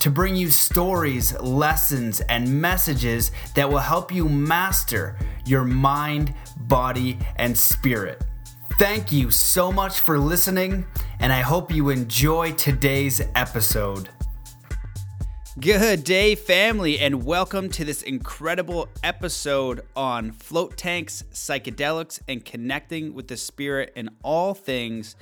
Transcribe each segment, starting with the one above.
to bring you stories, lessons, and messages that will help you master your mind, body, and spirit. Thank you so much for listening, and I hope you enjoy today's episode. Good day, family, and welcome to this incredible episode on float tanks, psychedelics, and connecting with the spirit and all things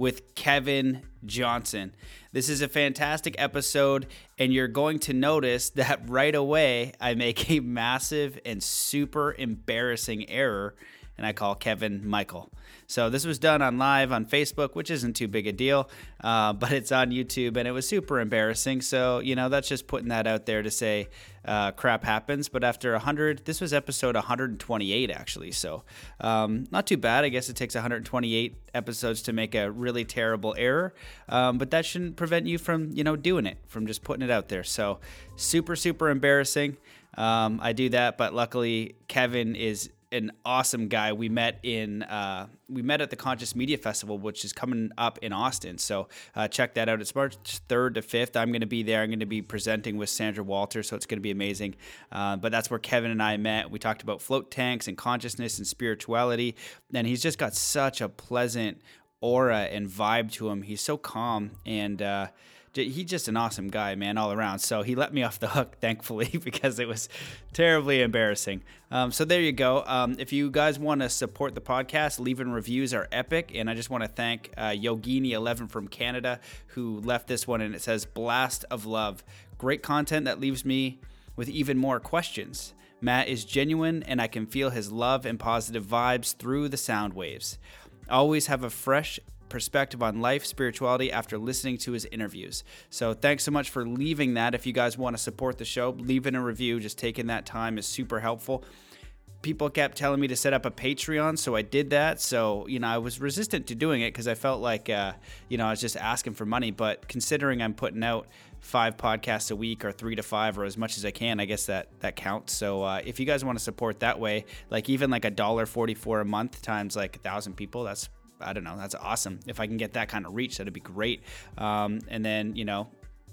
with Kevin Johnson. This is a fantastic episode, and you're going to notice that right away I make a massive and super embarrassing error, and I call Kevin Michael. So this was done on live on Facebook, which isn't too big a deal, uh, but it's on YouTube, and it was super embarrassing. So you know that's just putting that out there to say uh, crap happens. But after 100, this was episode 128 actually, so um, not too bad. I guess it takes 128 episodes to make a really terrible error, um, but that shouldn't prevent you from you know doing it, from just putting it out there. So super super embarrassing. Um, I do that, but luckily Kevin is an awesome guy. We met in uh, we met at the Conscious Media Festival, which is coming up in Austin. So uh, check that out. It's March third to fifth. I'm going to be there. I'm going to be presenting with Sandra Walter, so it's going to be amazing. Uh, but that's where Kevin and I met. We talked about float tanks and consciousness and spirituality, and he's just got such a pleasant aura and vibe to him. He's so calm and uh, he's just an awesome guy, man, all around. So he let me off the hook, thankfully, because it was terribly embarrassing. Um, so there you go. Um, if you guys want to support the podcast, leaving reviews are epic. And I just want to thank uh, Yogini11 from Canada who left this one, and it says Blast of Love. Great content that leaves me with even more questions. Matt is genuine, and I can feel his love and positive vibes through the sound waves. Always have a fresh perspective on life, spirituality after listening to his interviews. So thanks so much for leaving that. If you guys want to support the show, leaving a review, just taking that time is super helpful. People kept telling me to set up a Patreon, so I did that. So, you know, I was resistant to doing it because I felt like, uh, you know, I was just asking for money. But considering I'm putting out five podcasts a week or three to five or as much as I can, I guess that that counts. So uh, if you guys want to support that way, like even like a dollar forty four a month times like a thousand people, that's I don't know. That's awesome. If I can get that kind of reach, that'd be great. Um, and then, you know,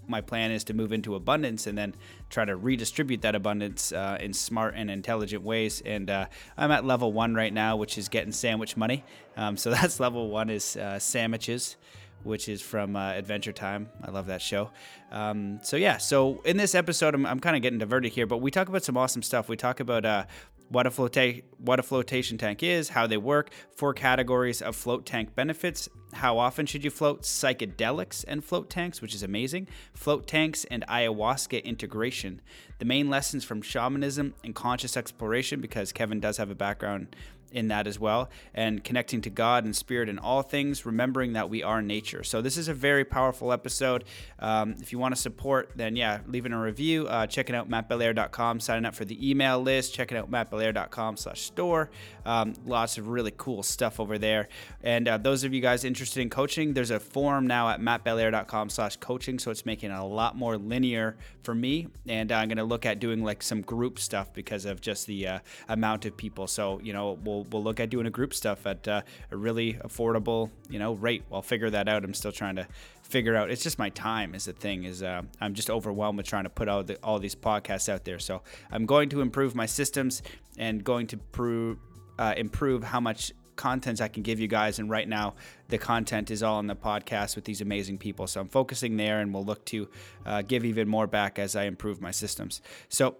my plan is to move into abundance and then try to redistribute that abundance uh, in smart and intelligent ways. And uh, I'm at level one right now, which is getting sandwich money. Um, so that's level one is uh, sandwiches. Which is from uh, Adventure Time. I love that show. Um, so, yeah, so in this episode, I'm, I'm kind of getting diverted here, but we talk about some awesome stuff. We talk about uh, what a, floata- what a flotation tank is, how they work, four categories of float tank benefits, how often should you float, psychedelics and float tanks, which is amazing, float tanks and ayahuasca integration, the main lessons from shamanism and conscious exploration, because Kevin does have a background in that as well, and connecting to God and Spirit in all things, remembering that we are nature. So this is a very powerful episode. Um, if you want to support, then yeah, leaving a review, uh, checking out mattbelair.com, signing up for the email list, checking out mattbelair.com slash store. Um, lots of really cool stuff over there. And uh, those of you guys interested in coaching, there's a form now at mattbelair.com slash coaching, so it's making it a lot more linear for me. And I'm going to look at doing like some group stuff because of just the uh, amount of people. So, you know, we'll we'll we'll look at doing a group stuff at uh, a really affordable you know rate. I'll figure that out. I'm still trying to figure out. It's just my time is the thing. Is uh, I'm just overwhelmed with trying to put all the, all these podcasts out there. So I'm going to improve my systems and going to prove uh, improve how much content I can give you guys. And right now, the content is all on the podcast with these amazing people. So I'm focusing there, and we'll look to uh, give even more back as I improve my systems. So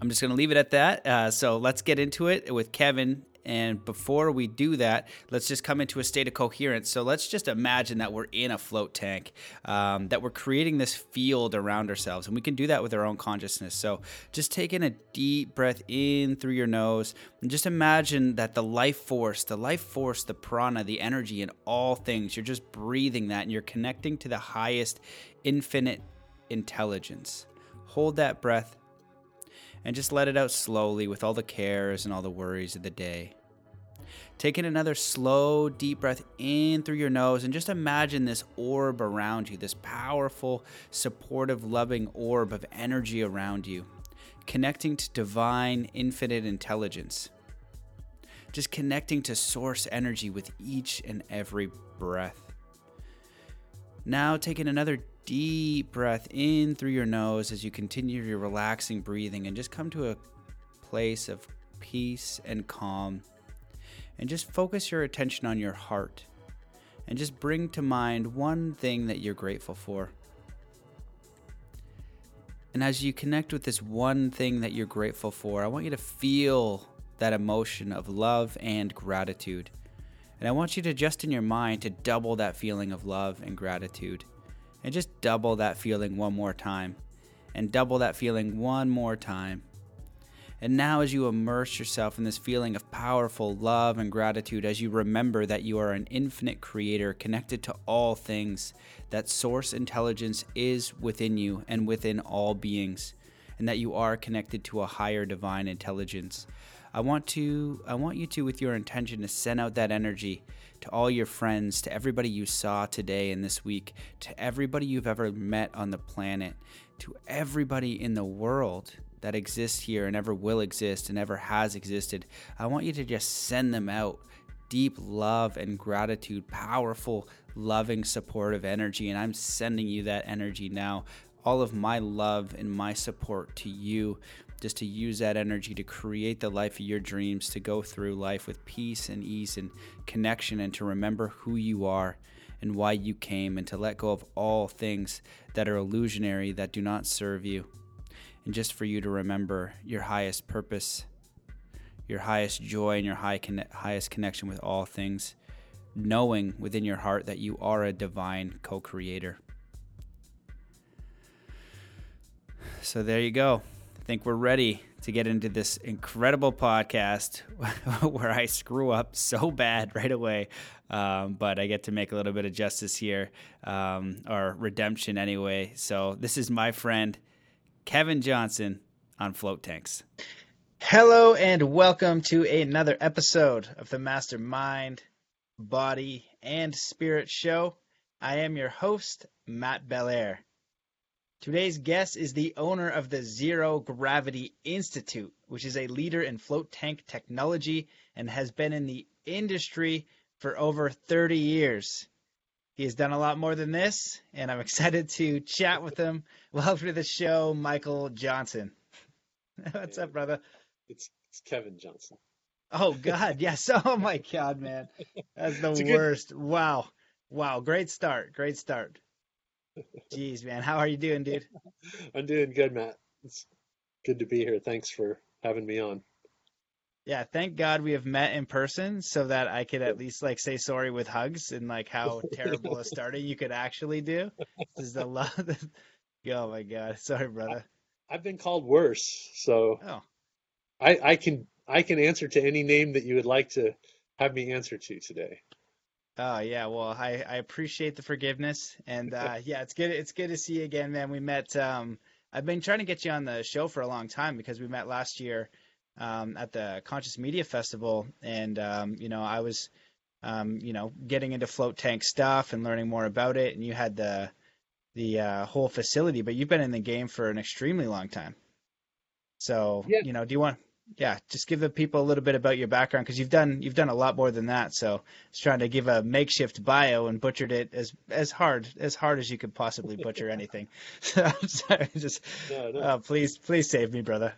I'm just going to leave it at that. Uh, so let's get into it with Kevin. And before we do that, let's just come into a state of coherence. So let's just imagine that we're in a float tank, um, that we're creating this field around ourselves. And we can do that with our own consciousness. So just taking a deep breath in through your nose and just imagine that the life force, the life force, the prana, the energy in all things, you're just breathing that and you're connecting to the highest infinite intelligence. Hold that breath and just let it out slowly with all the cares and all the worries of the day. Taking another slow, deep breath in through your nose and just imagine this orb around you, this powerful, supportive, loving orb of energy around you, connecting to divine, infinite intelligence. Just connecting to source energy with each and every breath. Now, taking another deep breath in through your nose as you continue your relaxing breathing and just come to a place of peace and calm and just focus your attention on your heart and just bring to mind one thing that you're grateful for. And as you connect with this one thing that you're grateful for, I want you to feel that emotion of love and gratitude. And I want you to just in your mind to double that feeling of love and gratitude. And just double that feeling one more time. And double that feeling one more time. And now, as you immerse yourself in this feeling of powerful love and gratitude, as you remember that you are an infinite creator connected to all things, that source intelligence is within you and within all beings, and that you are connected to a higher divine intelligence. I want to I want you to with your intention to send out that energy to all your friends, to everybody you saw today and this week, to everybody you've ever met on the planet, to everybody in the world that exists here and ever will exist and ever has existed. I want you to just send them out deep love and gratitude, powerful, loving, supportive energy. And I'm sending you that energy now. All of my love and my support to you, just to use that energy to create the life of your dreams, to go through life with peace and ease and connection, and to remember who you are and why you came, and to let go of all things that are illusionary that do not serve you and just for you to remember your highest purpose, your highest joy, and your high highest connection with all things, knowing within your heart that you are a divine co creator. So there you go. I think we're ready to get into this incredible podcast where I screw up so bad right away. Um, but I get to make a little bit of justice here, um, or redemption anyway. So this is my friend Kevin Johnson on Float Tanks. Hello and welcome to another episode of the Mastermind, Body, and Spirit Show. I am your host, Matt Belair. Today's guest is the owner of the Zero Gravity Institute, which is a leader in float tank technology and has been in the industry for over 30 years. He has done a lot more than this, and I'm excited to chat with him. Welcome to the show, Michael Johnson. What's up, brother? It's it's Kevin Johnson. Oh God, yes. Oh my God, man, that's the worst. Good... Wow, wow. Great start. Great start. Jeez, man, how are you doing, dude? I'm doing good, Matt. It's good to be here. Thanks for having me on. Yeah, thank God we have met in person so that I could at least like say sorry with hugs and like how terrible a starting you could actually do. This is the love. oh my God, sorry, brother. I've been called worse, so oh. I I can I can answer to any name that you would like to have me answer to today. Oh yeah, well I, I appreciate the forgiveness and uh, yeah, it's good it's good to see you again, man. We met. Um, I've been trying to get you on the show for a long time because we met last year um, at the Conscious Media Festival, and um, you know I was um, you know getting into float tank stuff and learning more about it, and you had the the uh, whole facility, but you've been in the game for an extremely long time. So yeah. you know, do you want? Yeah, just give the people a little bit about your background because you've done you've done a lot more than that. So just trying to give a makeshift bio and butchered it as as hard as hard as you could possibly butcher anything. so I'm sorry, just no, no. Uh, please please save me, brother.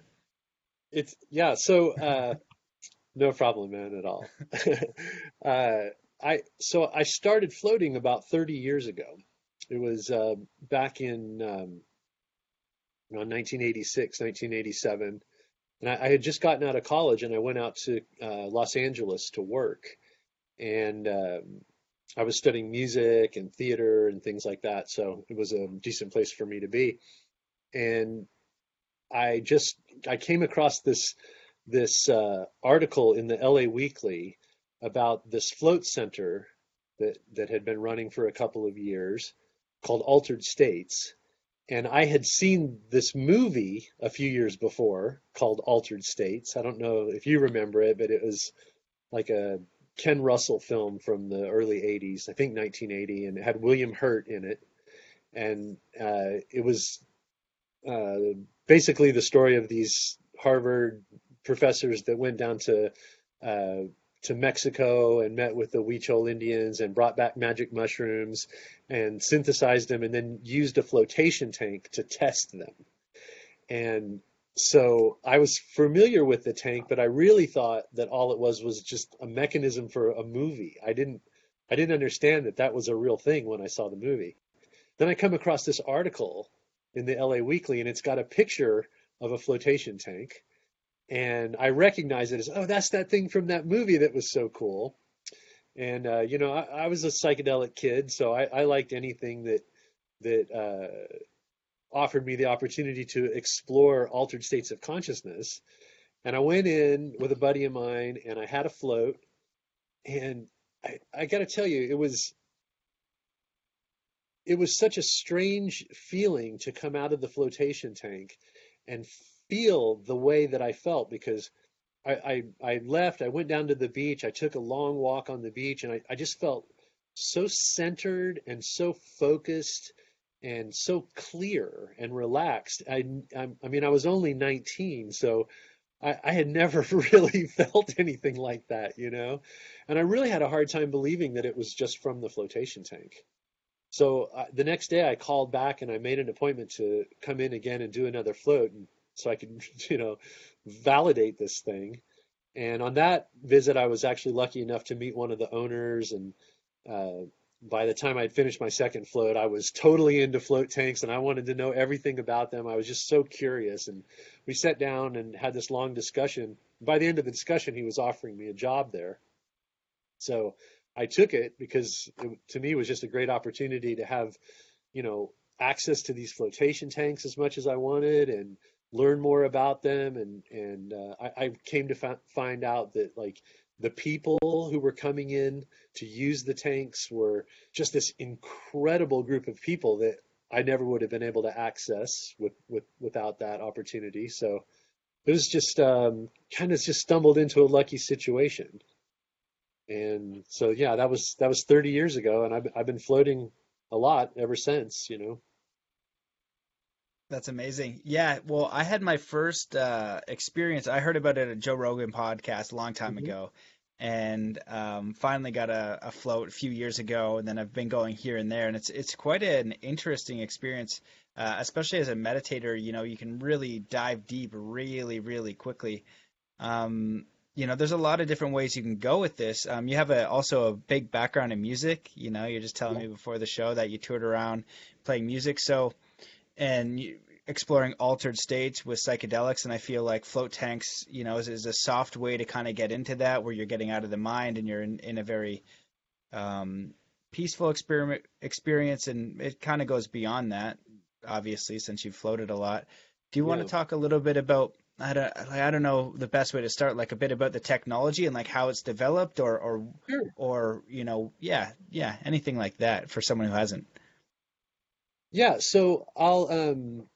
It's yeah. So uh, no problem, man, at all. uh, I so I started floating about 30 years ago. It was uh, back in um, you know, 1986, 1987, and I, I, had just gotten out of college, and I went out to uh, Los Angeles to work, and um, I was studying music and theater and things like that. So it was a decent place for me to be, and I just I came across this this uh, article in the LA Weekly about this float center that that had been running for a couple of years called Altered States, and I had seen this movie a few years before called Altered States. I don't know if you remember it, but it was like a Ken Russell film from the early 80s, I think 1980, and it had William Hurt in it. And uh, it was uh, basically the story of these Harvard professors that went down to uh, to Mexico and met with the Huichol Indians and brought back magic mushrooms and synthesized them and then used a flotation tank to test them. And so I was familiar with the tank, but I really thought that all it was was just a mechanism for a movie. I didn't I didn't understand that that was a real thing when I saw the movie. Then I come across this article in the LA Weekly and it's got a picture of a flotation tank and I recognize it as oh that's that thing from that movie that was so cool. And uh, you know I, I, was a psychedelic kid, so I, I liked anything that that uh, offered me the opportunity to explore altered states of consciousness. And I went in with a buddy of mine, and I had a float, and I, I got to tell you, it was it was such a strange feeling to come out of the flotation tank and feel the way that I felt because I, I, I left, I went down to the beach, I took a long walk on the beach, and I, I just felt so centered and so focused and so clear and relaxed. I, I, I mean, I was only 19, so I, I, had never really felt anything like that, you know? And I really had a hard time believing that it was just from the flotation tank. So uh, the next day I called back and I made an appointment to come in again and do another float. And so I could, you know, validate this thing. And on that visit, I was actually lucky enough to meet one of the owners. And uh, by the time I'd finished my second float, I was totally into float tanks and I wanted to know everything about them. I was just so curious. And we sat down and had this long discussion. By the end of the discussion, he was offering me a job there. So I took it because it, to me it was just a great opportunity to have, you know, access to these flotation tanks as much as I wanted and learn more about them and and uh, I, I, came to fi- find out that like the people who were coming in to use the tanks were just this incredible group of people that I never would have been able to access with, with without that opportunity. So it was just um, kind of just stumbled into a lucky situation. And so yeah, that was that was 30 years ago, and I've I've been floating a lot ever since. You know. That's amazing. Yeah, well, I had my first uh, experience. I heard about it at a Joe Rogan podcast a long time mm-hmm. ago, and um, finally got a, a, float a few years ago, and then I've been going here and there, and it's it's quite an interesting experience, uh, especially as a meditator. You know, you can really dive deep really, really quickly. Um, you know, there's a lot of different ways you can go with this. Um, you have a, also a big background in music. You know, you're just telling yeah. me before the show that you toured around playing music, so and exploring altered states with psychedelics and i feel like float tanks you know is, is a soft way to kind of get into that where you're getting out of the mind and you're in, in a very um, peaceful experiment experience and it kind of goes beyond that obviously since you've floated a lot do you yeah. want to talk a little bit about I don't, I don't know the best way to start like a bit about the technology and like how it's developed or or sure. or you know yeah yeah anything like that for someone who hasn't yeah, so I'll um,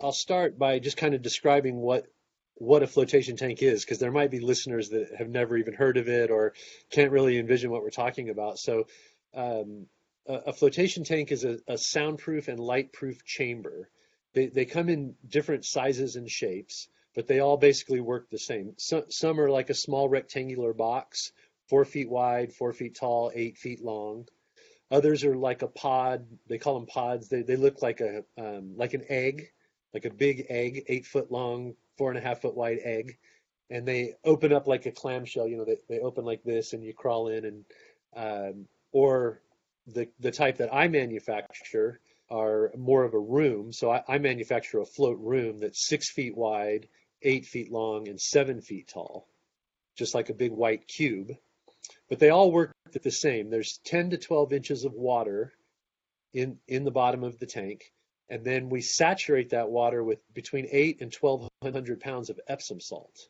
I'll start by just kind of describing what what a flotation tank is, because there might be listeners that have never even heard of it or can't really envision what we're talking about. So, um, a, a, flotation tank is a, a soundproof and lightproof chamber. They they come in different sizes and shapes, but they all basically work the same. So, some are like a small rectangular box, four feet wide, four feet tall, eight feet long. Others are like a pod. They call them pods. They they look like a um, like an egg, like a big egg, eight foot long, four and a half foot wide egg, and they open up like a clamshell. You know, they they open like this, and you crawl in, and um, or the the type that I manufacture are more of a room. So I, I manufacture a float room that's six feet wide, eight feet long, and seven feet tall, just like a big white cube but they all work the same. There's 10 to 12 inches of water in in the bottom of the tank, and then we saturate that water with between 8 and 1200 pounds of Epsom salt.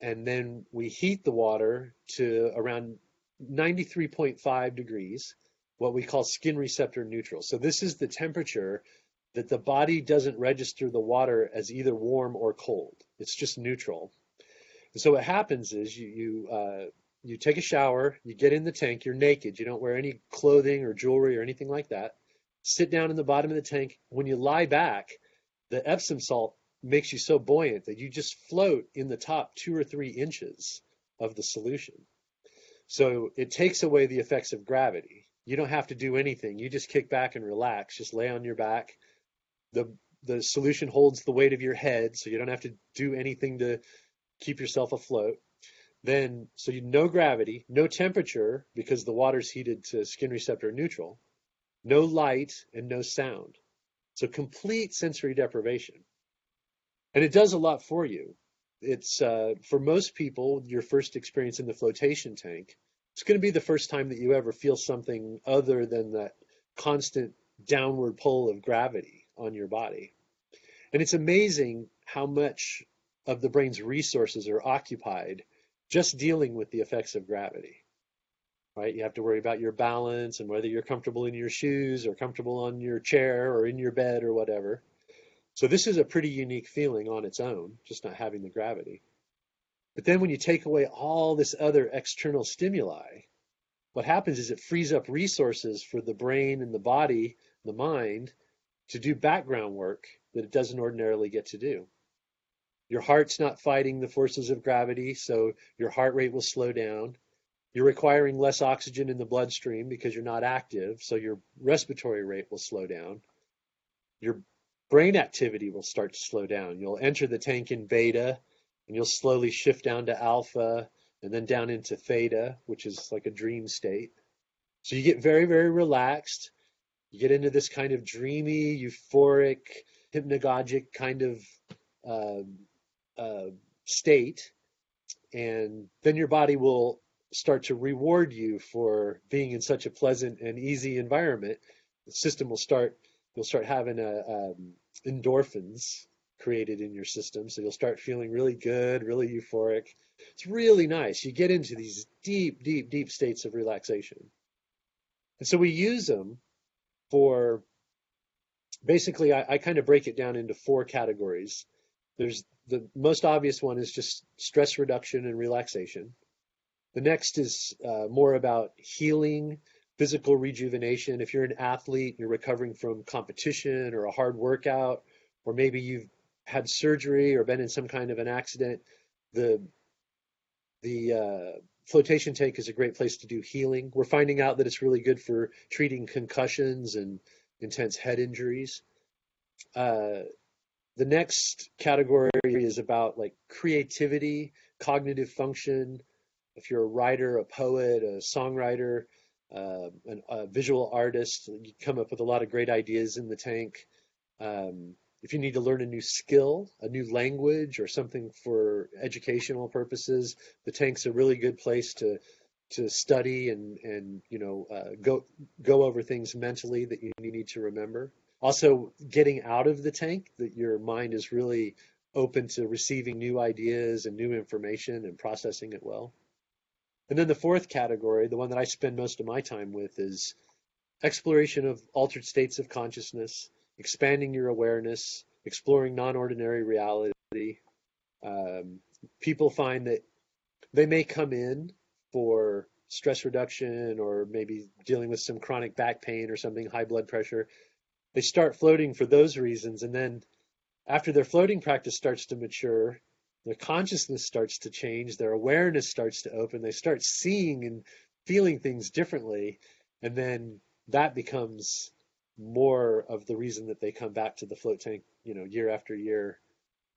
And then we heat the water to around 93.5 degrees, what we call skin receptor neutral. So this is the temperature that the body doesn't register the water as either warm or cold. It's just neutral. And so what happens is you you uh, you take a shower, you get in the tank, you're naked, you don't wear any clothing or jewelry or anything like that. Sit down in the bottom of the tank. When you lie back, the Epsom salt makes you so buoyant that you just float in the top two or three inches of the solution. So it takes away the effects of gravity. You don't have to do anything. You just kick back and relax. Just lay on your back. The the solution holds the weight of your head, so you don't have to do anything to keep yourself afloat. Then, so you no gravity, no temperature because the water's heated to skin receptor neutral, no light, and no sound. So complete sensory deprivation. And it does a lot for you. It's uh, for most people, your first experience in the flotation tank, it's going to be the first time that you ever feel something other than that constant downward pull of gravity on your body. And it's amazing how much of the brain's resources are occupied just dealing with the effects of gravity. Right? You have to worry about your balance and whether you're comfortable in your shoes or comfortable on your chair or in your bed or whatever. So this is a pretty unique feeling on its own, just not having the gravity. But then when you take away all this other external stimuli, what happens is it frees up resources for the brain and the body, the mind, to do background work that it doesn't ordinarily get to do. Your heart's not fighting the forces of gravity, so your heart rate will slow down. You're requiring less oxygen in the bloodstream because you're not active, so your respiratory rate will slow down. Your brain activity will start to slow down. You'll enter the tank in beta and you'll slowly shift down to alpha and then down into theta, which is like a dream state. So you get very, very relaxed. You get into this kind of dreamy, euphoric, hypnagogic kind of uh, uh, state. And then your body will start to reward you for being in such a pleasant and easy environment. The system will start you'll start having a, um, endorphins created in your system. So you'll start feeling really good, really euphoric. It's really nice. You get into these deep, deep, deep states of relaxation. And so we use them for basically, I, I kind of break it down into four categories. There's the most obvious one is just stress reduction and relaxation. The next is uh, more about healing physical rejuvenation. If you're an athlete, and you're recovering from competition or a hard workout, or maybe you've had surgery or been in some kind of an accident, the the uh, flotation tank is a great place to do healing. We're finding out that it's really good for treating concussions and intense head injuries. Uh, the next category is about like creativity, cognitive function. If you're a writer, a poet, a songwriter, uh, an, a visual artist. You come up with a lot of great ideas in the tank. Um, if you need to learn a new skill, a new language, or something for educational purposes, the tank's a really good place to to study and and you know uh, go go over things mentally that you need to remember. Also, getting out of the tank, that your mind is really open to receiving new ideas and new information and processing it well. And then the fourth category, the one that I spend most of my time with, is exploration of altered states of consciousness, expanding your awareness, exploring non ordinary reality. Um, people find that they may come in for stress reduction or maybe dealing with some chronic back pain or something, high blood pressure. They start floating for those reasons. And then after their floating practice starts to mature, their consciousness starts to change, their awareness starts to open, they start seeing and feeling things differently, and then that becomes more of the reason that they come back to the float tank, you know, year after year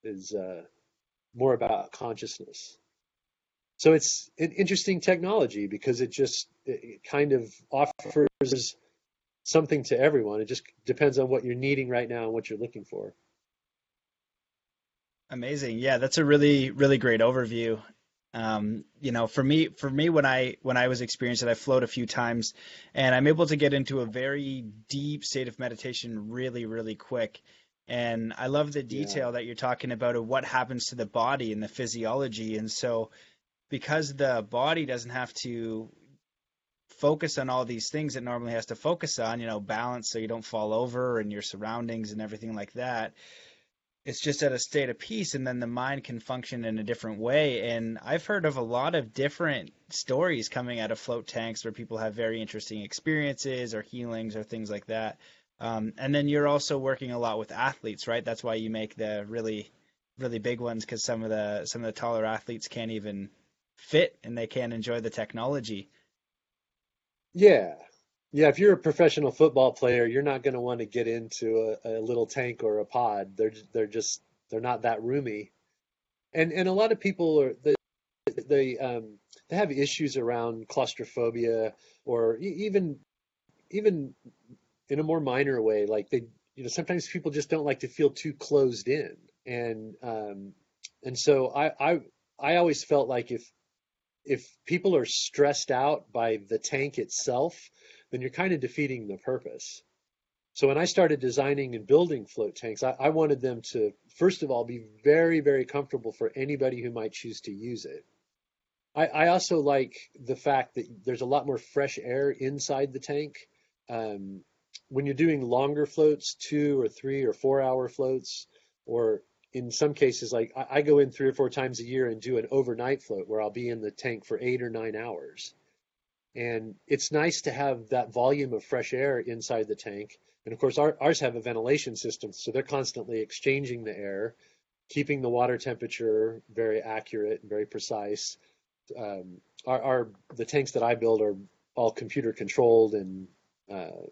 is uh, more about consciousness. So it's an interesting technology because it just it kind of offers something to everyone. It just depends on what you're needing right now and what you're looking for. Amazing. Yeah, that's a really really great overview. Um, you know, for me for me when I when I was experiencing it, I float a few times and I'm able to get into a very deep state of meditation really really quick. And I love the detail yeah. that you're talking about of what happens to the body and the physiology. And so because the body doesn't have to focus on all these things it normally has to focus on, you know, balance so you don't fall over and your surroundings and everything like that. It's just at a state of peace, and then the mind can function in a different way. And I've heard of a lot of different stories coming out of float tanks where people have very interesting experiences or healings or things like that. Um, and then you're also working a lot with athletes, right? That's why you make the really, really big ones because some of the some of the taller athletes can't even fit and they can't enjoy the technology. Yeah. Yeah, if you're a professional football player, you're not going to want to get into a, a little tank or a pod. They're they're just they're not that roomy. And and a lot of people are they they um they have issues around claustrophobia or even even in a more minor way like they you know sometimes people just don't like to feel too closed in and um and so I I I always felt like if if people are stressed out by the tank itself, then you're kind of defeating the purpose. So when I started designing and building float tanks, I, I, wanted them to, first of all, be very, very comfortable for anybody who might choose to use it. I, I also like the fact that there's a lot more fresh air inside the tank. Um, when you're doing longer floats, two or three or four hour floats, or in some cases, like I, I go in three or four times a year and do an overnight float where I'll be in the tank for eight or nine hours. And it's nice to have that volume of fresh air inside the tank. And of course, our, ours have a ventilation system, so they're constantly exchanging the air, keeping the water temperature very accurate and very precise. Um, our, our, the tanks that I build are all computer controlled and uh,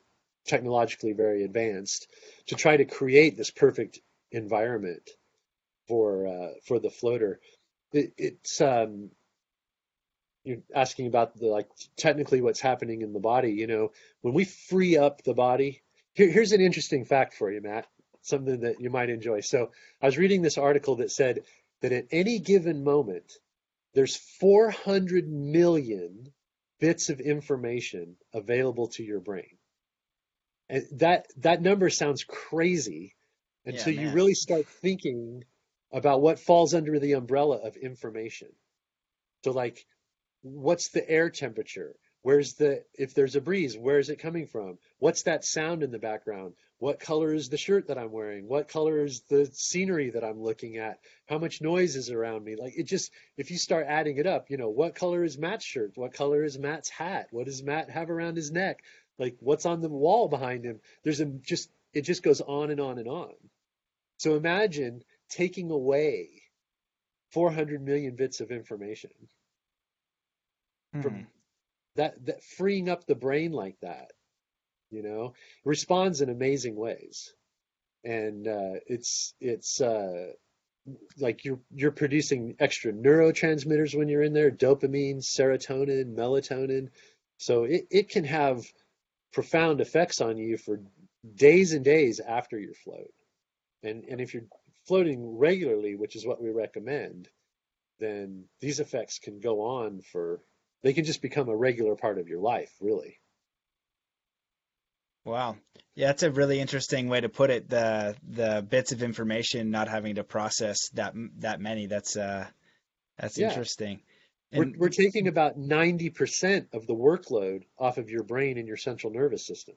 technologically very advanced to try to create this perfect environment for uh, for the floater. It, it's um, you're asking about the like technically what's happening in the body. You know, when we free up the body. Here, here's an interesting fact for you, Matt. Something that you might enjoy. So I was reading this article that said that at any given moment, there's 400 million bits of information available to your brain. And that that number sounds crazy until yeah, you really start thinking about what falls under the umbrella of information. So like what's the air temperature? Where's the if there's a breeze, where is it coming from? What's that sound in the background? What color is the shirt that I'm wearing? What color is the scenery that I'm looking at? How much noise is around me? Like it just if you start adding it up, you know, what color is Matt's shirt? What color is Matt's hat? What does Matt have around his neck? Like what's on the wall behind him? There's a just it just goes on and on and on. So imagine taking away 400 million bits of information hmm. from that, that freeing up the brain like that you know responds in amazing ways. And uh, it's it's uh, like you're you're producing extra neurotransmitters when you're in there dopamine serotonin melatonin. So it, it can have profound effects on you for days and days after your float. And and if you're floating regularly, which is what we recommend, then these effects can go on for, they can just become a regular part of your life, really. Wow. Yeah, that's a really interesting way to put it. The the bits of information not having to process that that many. That's uh that's yeah. interesting. And, we're, we're taking about 90% of the workload off of your brain and your central nervous system.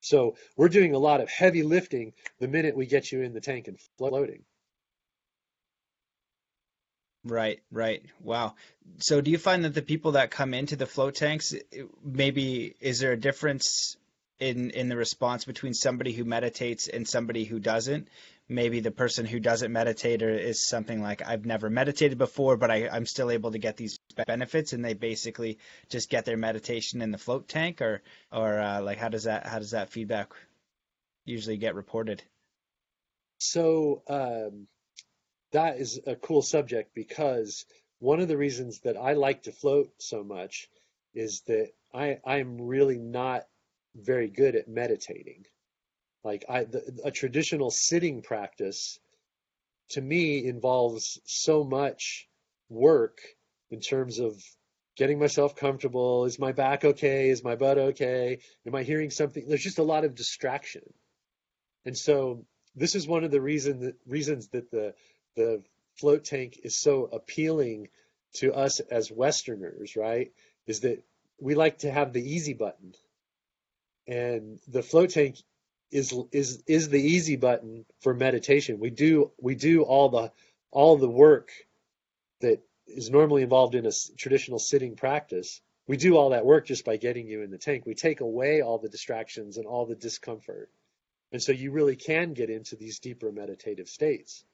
So we're doing a lot of heavy lifting the minute we get you in the tank and floating. Right, right. Wow. So do you find that the people that come into the float tanks, maybe is there a difference in in the response between somebody who meditates and somebody who doesn't? Maybe the person who doesn't meditate or is something like I've never meditated before, but I, I'm still able to get these benefits, and they basically just get their meditation in the float tank, or or uh, like how does that how does that feedback usually get reported? So um, that is a cool subject because one of the reasons that I like to float so much is that I I'm really not very good at meditating. Like I the, a traditional sitting practice to me involves so much work in terms of getting myself comfortable. Is my back okay? Is my butt okay? Am I hearing something? There's just a lot of distraction. And so this is one of the reason that, reasons that the the float tank is so appealing to us as Westerners, right? Is that we like to have the easy button, and the float tank is is is the easy button for meditation. We do we do all the all the work that is normally involved in a traditional sitting practice. We do all that work just by getting you in the tank. We take away all the distractions and all the discomfort. And so you really can get into these deeper meditative states.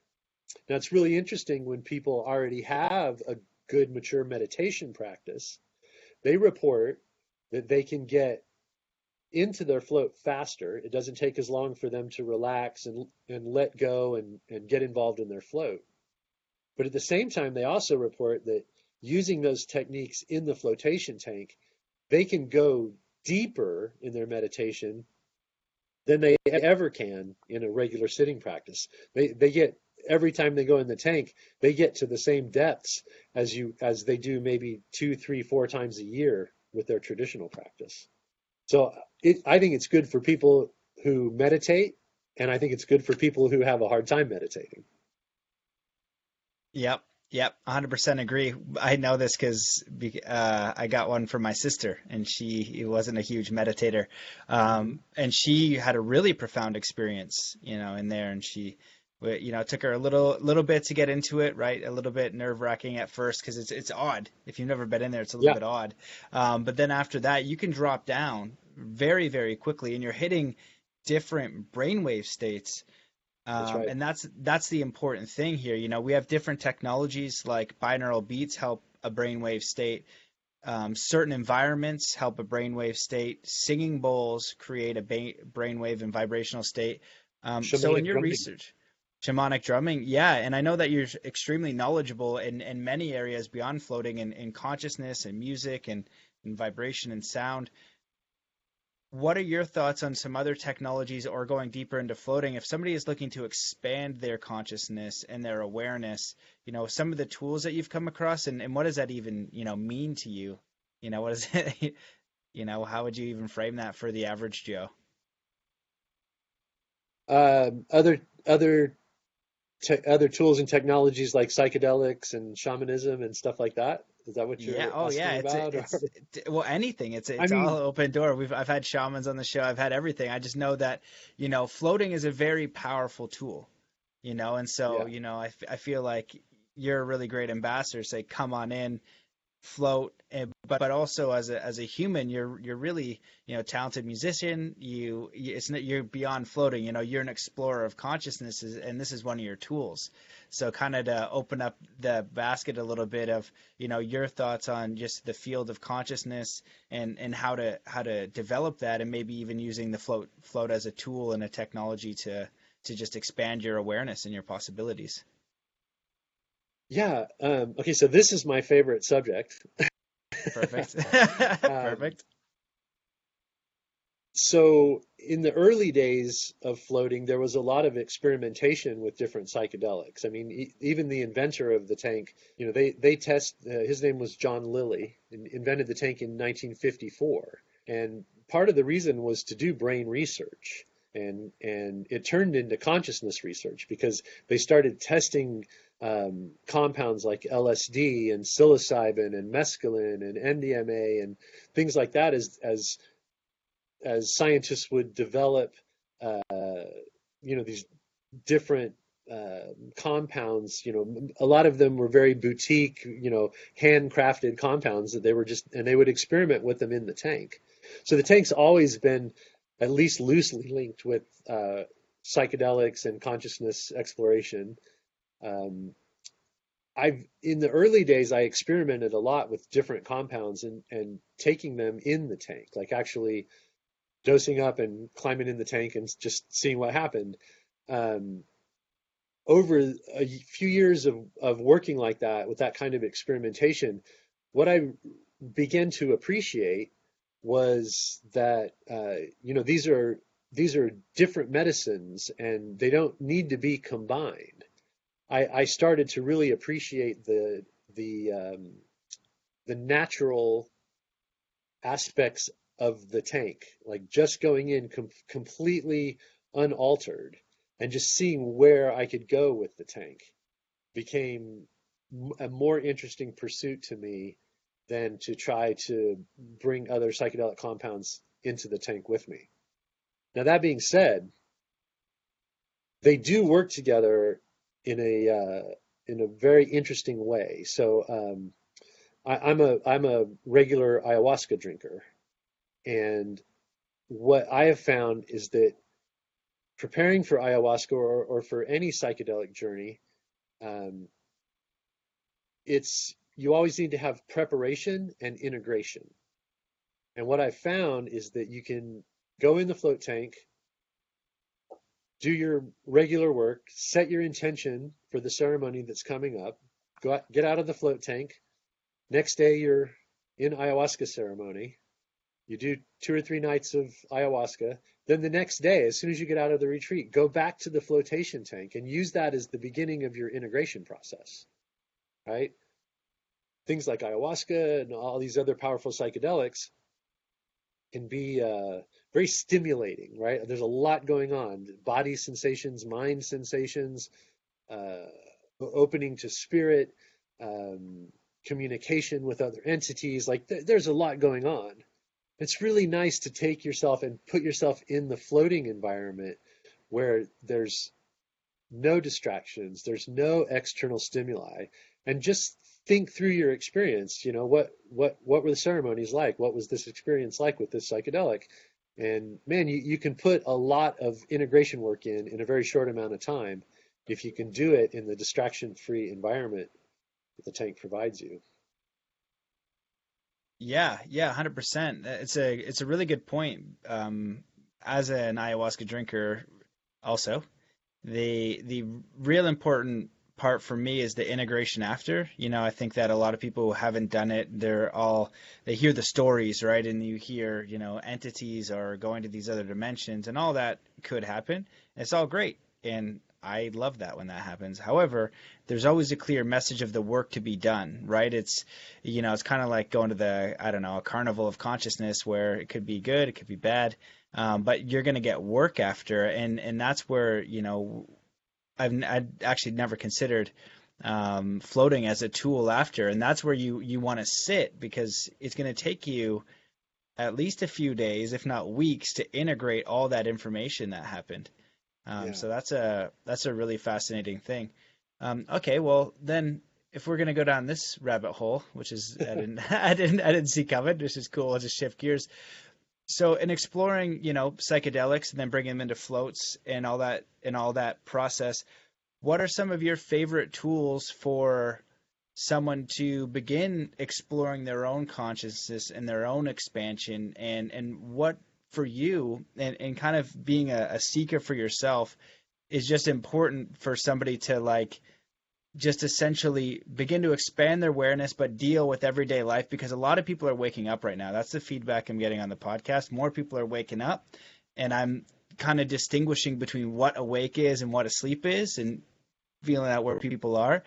Now, it's really interesting when people already have a good, mature meditation practice, they report that they can get into their float faster. It doesn't take as long for them to relax and, and let go and, and get involved in their float. But at the same time, they also report that using those techniques in the flotation tank, they can go deeper in their meditation than they ever can in a regular sitting practice. They they get every time they go in the tank, they get to the same depths as you as they do maybe two, three, four times a year with their traditional practice. So it, I think it's good for people who meditate, and I think it's good for people who have a hard time meditating. Yep. Yep, 100% agree. I know this because uh, I got one from my sister, and she wasn't a huge meditator, um, and she had a really profound experience, you know, in there, and she, you know, it took her a little little bit to get into it, right? A little bit nerve wracking at first because it's it's odd. If you've never been in there, it's a little yeah. bit odd. Um, but then after that, you can drop down very very quickly, and you're hitting different brainwave states um, right. And that's that's the important thing here. You know, we have different technologies like binaural beats help a brainwave state. Um, certain environments help a brainwave state. Singing bowls create a ba- brainwave and vibrational state. Um, so in your drumming. research, shamanic drumming, yeah, and I know that you're extremely knowledgeable in, in many areas beyond floating in, in consciousness and music and, and vibration and sound. What are your thoughts on some other technologies or going deeper into floating? If somebody is looking to expand their consciousness and their awareness you know some of the tools that you've come across and, and what does that even you know mean to you? You know what is it you know how would you even frame that for the average joe? Uh, other other te- other tools and technologies like psychedelics and shamanism and stuff like that is that what you're? Yeah. Oh, yeah. It's, about, it's, it's, well, anything. It's it's I mean, all open door. We've I've had shamans on the show. I've had everything. I just know that you know floating is a very powerful tool. You know, and so yeah. you know I, I feel like you're a really great ambassador. Say, come on in, float and, but but also as a as a human you're you're really you know talented musician. You it's you're beyond floating you know you're an explorer of consciousness and this is one of your tools. So kind of to open up the basket a little bit of you know your thoughts on just the field of consciousness and and how to how to develop that and maybe even using the float float as a tool and a technology to to just expand your awareness and your possibilities yeah. Um, okay. So this is my favorite subject. Perfect. um, Perfect. So in the early days of floating, there was a lot of experimentation with different psychedelics. I mean, e- even the inventor of the tank, you know, they they test. Uh, his name was John Lilly, invented the tank in 1954, and part of the reason was to do brain research and and it turned into consciousness research because they started testing um, compounds like LSD and psilocybin and mescaline and MDMA and things like that as as as scientists would develop uh, you know these different uh, compounds you know a lot of them were very boutique you know handcrafted compounds that they were just and they would experiment with them in the tank so the tank's always been at least loosely linked with uh, psychedelics and consciousness exploration. Um, I've in the early days I experimented a lot with different compounds and and taking them in the tank, like actually dosing up and climbing in the tank and just seeing what happened. Um, over a few years of, of working like that with that kind of experimentation, what I began to appreciate was that uh, you know these are these are different medicines and they don't need to be combined. I, I started to really appreciate the the um, the natural aspects of the tank, like just going in com- completely unaltered and just seeing where I could go with the tank became a more interesting pursuit to me than to try to bring other psychedelic compounds into the tank with me. Now, that being said, they do work together in a uh, in a very interesting way. So um, I, am a I'm a regular ayahuasca drinker, and what I have found is that preparing for ayahuasca or, or for any psychedelic journey, um, it's you always need to have preparation and integration. And what I've found is that you can go in the float tank, do your regular work, set your intention for the ceremony that's coming up, go out, get out of the float tank. Next day, you're in ayahuasca ceremony. You do two or three nights of ayahuasca. Then the next day, as soon as you get out of the retreat, go back to the flotation tank and use that as the beginning of your integration process. Right? Things like ayahuasca and all these other powerful psychedelics can be uh, very stimulating, right? There's a lot going on body sensations, mind sensations, uh, opening to spirit, um, communication with other entities. Like th- there's a lot going on. It's really nice to take yourself and put yourself in the floating environment where there's no distractions, there's no external stimuli, and just think through your experience. You know, what what what were the ceremonies like? What was this experience like with this psychedelic? And man, you, you can put a lot of integration work in in a very short amount of time if you can do it in the distraction-free environment that the tank provides you. Yeah, yeah, hundred percent. It's a it's a really good point. Um, as an ayahuasca drinker, also, the the real important part for me is the integration after. You know, I think that a lot of people haven't done it, they're all they hear the stories, right? And you hear, you know, entities are going to these other dimensions and all that could happen. It's all great. And I love that when that happens. However, there's always a clear message of the work to be done, right? It's you know, it's kind of like going to the I don't know, a carnival of consciousness where it could be good, it could be bad. Um, but you're going to get work after, and and that's where you know I've I'd actually never considered um, floating as a tool after, and that's where you you want to sit because it's going to take you at least a few days, if not weeks, to integrate all that information that happened. Um, yeah. So that's a that's a really fascinating thing. Um, okay, well then, if we're gonna go down this rabbit hole, which is I didn't I didn't I didn't see coming, which is cool. I'll just shift gears so in exploring you know psychedelics and then bringing them into floats and all that and all that process what are some of your favorite tools for someone to begin exploring their own consciousness and their own expansion? And and what for you and, and kind of being a, a seeker for yourself is just important for somebody to like just essentially begin to expand their awareness but deal with everyday life because a lot of people are waking up right now. That's the feedback I'm getting on the podcast. More people are waking up and I'm kind of distinguishing between what awake is and what asleep is and feeling out where people are.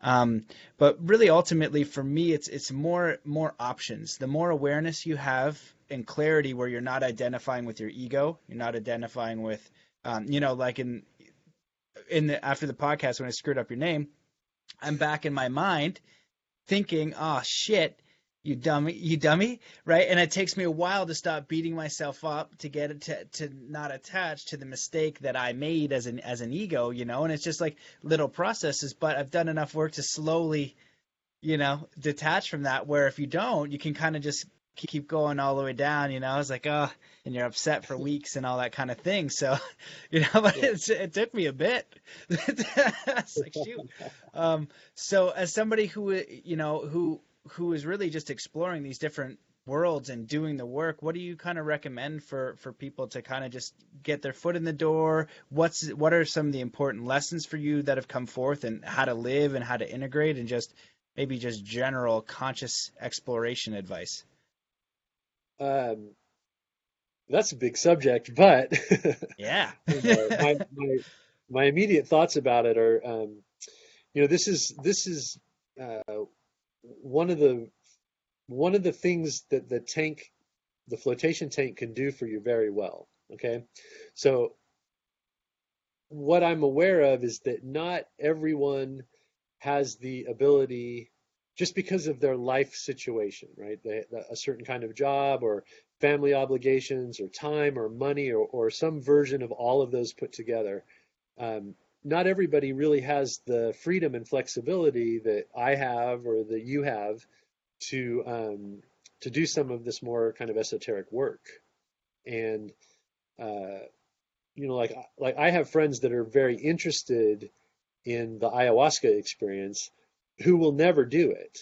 Um, but really ultimately for me it's it's more more options. The more awareness you have and clarity where you're not identifying with your ego, you're not identifying with um, you know, like in in the, after the podcast when I screwed up your name, I'm back in my mind thinking, oh shit, you dummy, you dummy, right? And it takes me a while to stop beating myself up to get it to, to not attach to the mistake that I made as an as an ego, you know. And it's just like little processes, but I've done enough work to slowly, you know, detach from that. Where if you don't, you can kind of just keep going all the way down, you know. I was like, oh, and you're upset for weeks and all that kind of thing. So, you know, but yeah. it took me a bit. like shoot. Um, so as somebody who you know who who is really just exploring these different worlds and doing the work what do you kind of recommend for for people to kind of just get their foot in the door what's what are some of the important lessons for you that have come forth and how to live and how to integrate and just maybe just general conscious exploration advice um, that's a big subject, but yeah, my, my, my immediate thoughts about it are, um, you know, this is this is uh, one of the one of the things that the tank, the flotation tank, can do for you very well. Okay, so what I'm aware of is that not everyone has the ability just because of their life situation, right? They, a certain kind of job or family obligations or time or money or, or some version of all of those put together. Um, not everybody really has the freedom and flexibility that I have or that you have to um, to do some of this more kind of esoteric work. And uh, you know, like like I have friends that are very interested in the ayahuasca experience who will never do it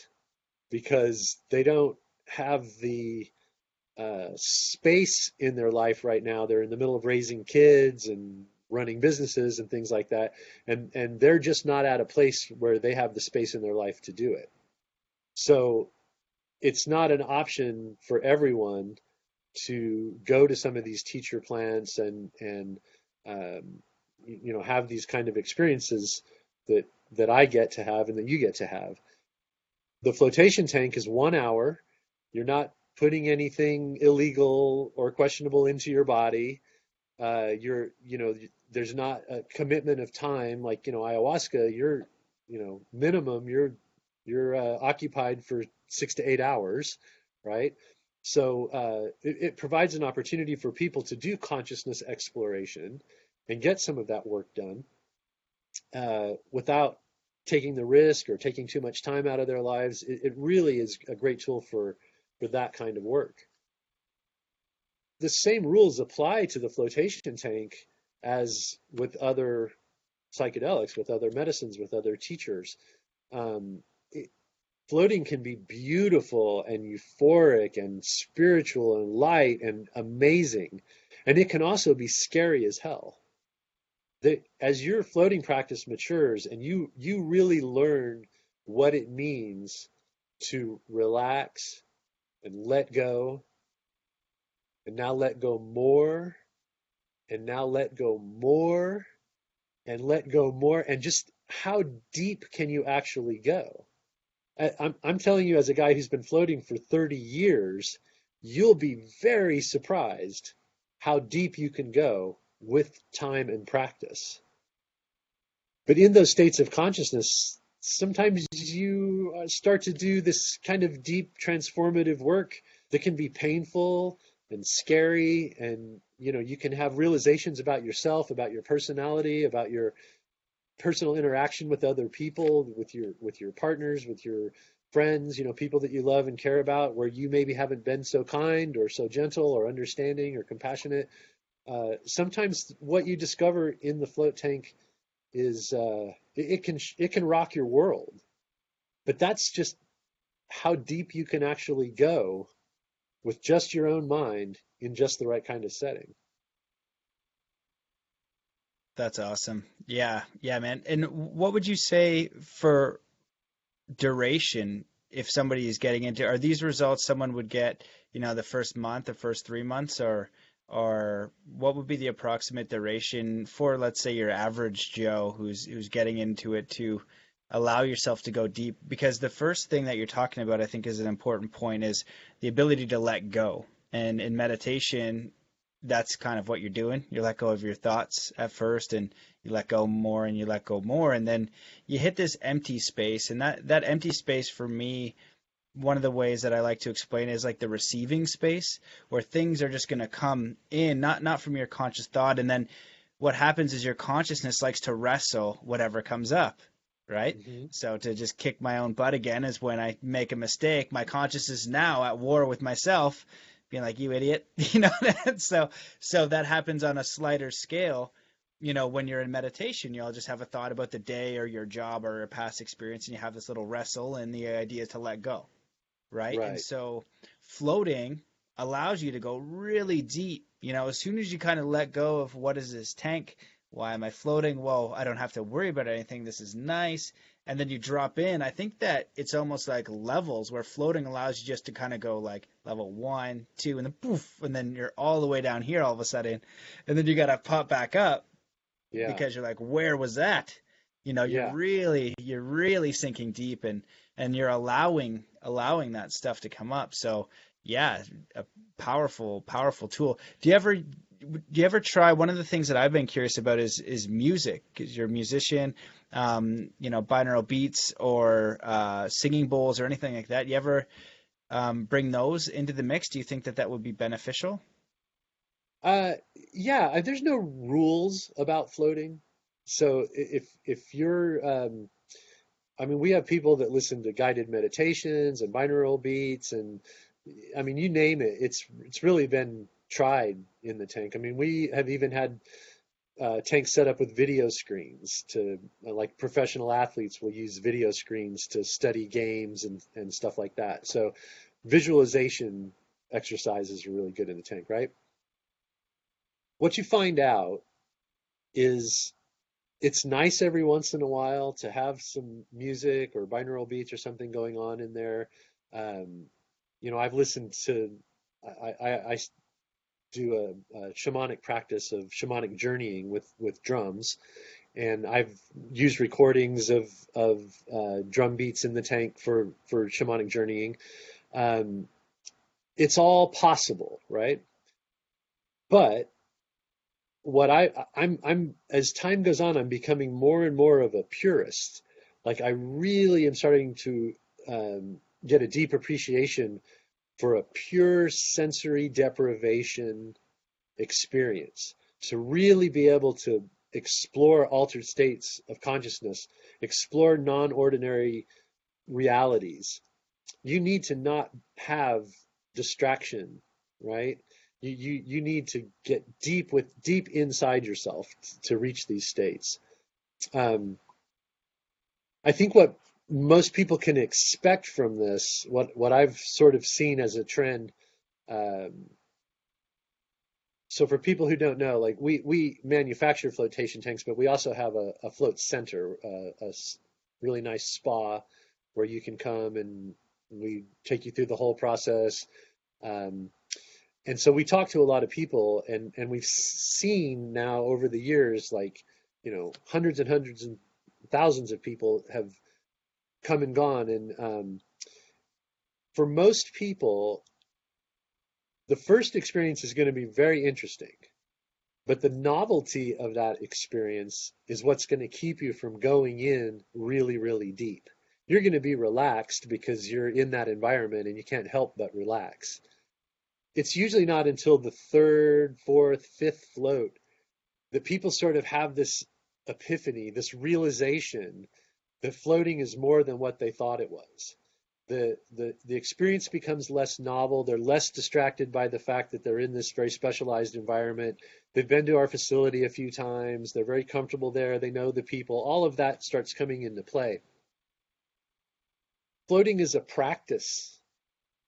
because they don't have the uh, space in their life right now. They're in the middle of raising kids and running businesses and things like that, and and they're just not at a place where they have the space in their life to do it. So it's not an option for everyone to go to some of these teacher plants and and um, you know have these kind of experiences that that I get to have and that you get to have. The flotation tank is one hour. You're not putting anything illegal or questionable into your body. Uh, you're you know there's not a commitment of time like you know ayahuasca. You're you know minimum you're you're uh, occupied for six to eight hours, right? So uh, it, it, provides an opportunity for people to do consciousness exploration and get some of that work done uh, without taking the risk or taking too much time out of their lives. It, it really is a great tool for for that kind of work. The same rules apply to the flotation tank as with other psychedelics, with other medicines, with other teachers. Um, floating can be beautiful and euphoric and spiritual and light and amazing. And it can also be scary as hell. The, as your floating practice matures and you you really learn what it means to relax and let go and now let go more and now let go more and let go more and just how deep can you actually go? I'm, I'm telling you, as a guy who's been floating for 30 years, you'll be very surprised how deep you can go with time and practice. But in those states of consciousness, sometimes you uh, start to do this kind of deep transformative work that can be painful and scary and you know you can have realizations about yourself about your personality about your personal interaction with other people, with your with your partners, with your friends, you know, people that you love and care about, where you maybe haven't been so kind or so gentle or understanding or compassionate. Uh, sometimes what you discover in the float tank is uh, it, can it can rock your world, but that's just how deep you can actually go with just your own mind in just the right kind of setting. That's awesome. Yeah, yeah, man. And what would you say for duration if somebody is getting into? Are these results someone would get, you know, the first month, the first three months, or or what would be the approximate duration for, let's say, your average Joe who's who's getting into it to allow yourself to go deep? Because the first thing that you're talking about, I think, is an important point, is the ability to let go. And in meditation, that's kind of what you're doing. You let go of your thoughts at first and you let go more and you let go more and then you hit this empty space and that that empty space for me one of the ways that I like to explain is like the receiving space where things are just going to come in not not from your conscious thought and then what happens is your consciousness likes to wrestle whatever comes up right? Mm-hmm. So to just kick my own butt again is when I make a mistake. My consciousness is now at war with myself, being like you idiot you know so so that happens on a slighter scale you know when you're in meditation you'll just have a thought about the day or your job or a past experience and you have this little wrestle and the idea is to let go right, right. and so floating allows you to go really deep you know as soon as you kind of let go of what is this tank why am i floating well i don't have to worry about anything this is nice and then you drop in. I think that it's almost like levels where floating allows you just to kind of go like level one, two, and then poof, and then you're all the way down here all of a sudden, and then you got to pop back up. Yeah. Because you're like, where was that? You know, you're yeah. really you're really sinking deep and and you're allowing allowing that stuff to come up. So yeah, a powerful powerful tool. Do you ever do you ever try? One of the things that I've been curious about is is music. Because you're a musician, um, you know, binaural beats or uh, singing bowls or anything like that. You ever um, bring those into the mix? Do you think that that would be beneficial? Uh, yeah, there's no rules about floating. So if if you're, um, I mean, we have people that listen to guided meditations and binaural beats, and I mean, you name it. It's it's really been tried in the tank. I mean, we have even had uh, tanks set up with video screens to like professional athletes will use video screens to study games and and stuff like that. So visualization exercises are really good in the tank, right? What you find out is it's nice every once in a while to have some music or binaural beats or something going on in there. Um, you know, I've listened to, I, I, I do a, a, shamanic practice of shamanic journeying with, with drums. And I've used recordings of, of uh, drum beats in the tank for, for shamanic journeying. Um, it's all possible, right? But what I I'm I'm as time goes on, I'm becoming more and more of a purist. Like I really am starting to um, get a deep appreciation for a pure sensory deprivation experience. To really be able to explore altered states of consciousness, explore non-ordinary realities, you need to not have distraction, right? You, you, need to get deep with deep inside yourself to reach these states. Um, I think what most people can expect from this, what what I've sort of seen as a trend. Um, so for people who don't know, like we we manufacture flotation tanks, but we also have a, a float center, uh, a really nice spa where you can come and we take you through the whole process. Um, and so we talk to a lot of people and and we've seen now over the years like you know hundreds and hundreds and thousands of people have come and gone. And um, for most people the first experience is going to be very interesting but the novelty of that experience is what's going to keep you from going in really really deep. You're going to be relaxed because you're in that environment and you can't help but relax it's usually not until the third, fourth, fifth float that people sort of have this epiphany, this realization that floating is more than what they thought it was. The, the, the experience becomes less novel. They're less distracted by the fact that they're in this very specialized environment. They've been to our facility a few times. They're very comfortable there. They know the people. All of that starts coming into play. Floating is a practice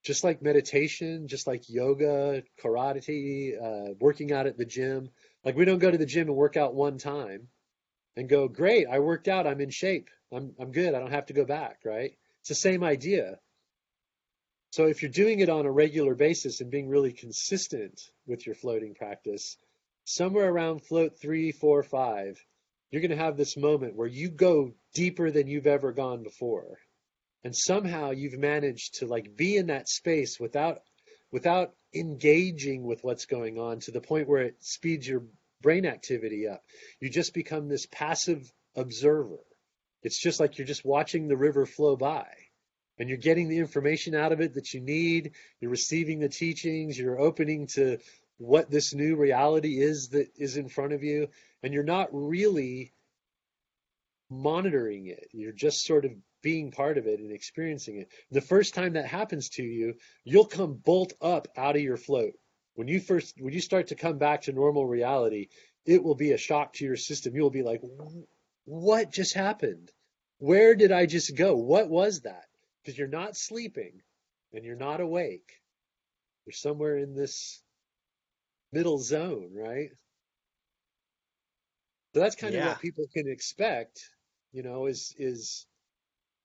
just like meditation, just like yoga, karate, uh, working out at the gym. Like we don't go to the gym and work out one time and go, great, I worked out, I'm in shape, I'm I'm good, I don't have to go back, right? It's the same idea. So if you're doing it on a regular basis and being really consistent with your floating practice, somewhere around float three, four, five, you're going to have this moment where you go deeper than you've ever gone before and somehow you've managed to like be in that space without without engaging with what's going on to the point where it speeds your brain activity up. You just become this passive observer. It's just like you're just watching the river flow by. And you're getting the information out of it that you need. You're receiving the teachings. You're opening to what this new reality is that is in front of you. And you're not really monitoring it. You're just sort of being part of it and experiencing it. The first time that happens to you, you'll come bolt up out of your float. When you first when you start to come back to normal reality, it will be a shock to your system. You'll be like, "What just happened? Where did I just go? What was that?" Because you're not sleeping and you're not awake. You're somewhere in this middle zone, right? So that's kind yeah. of what people can expect, you know, is is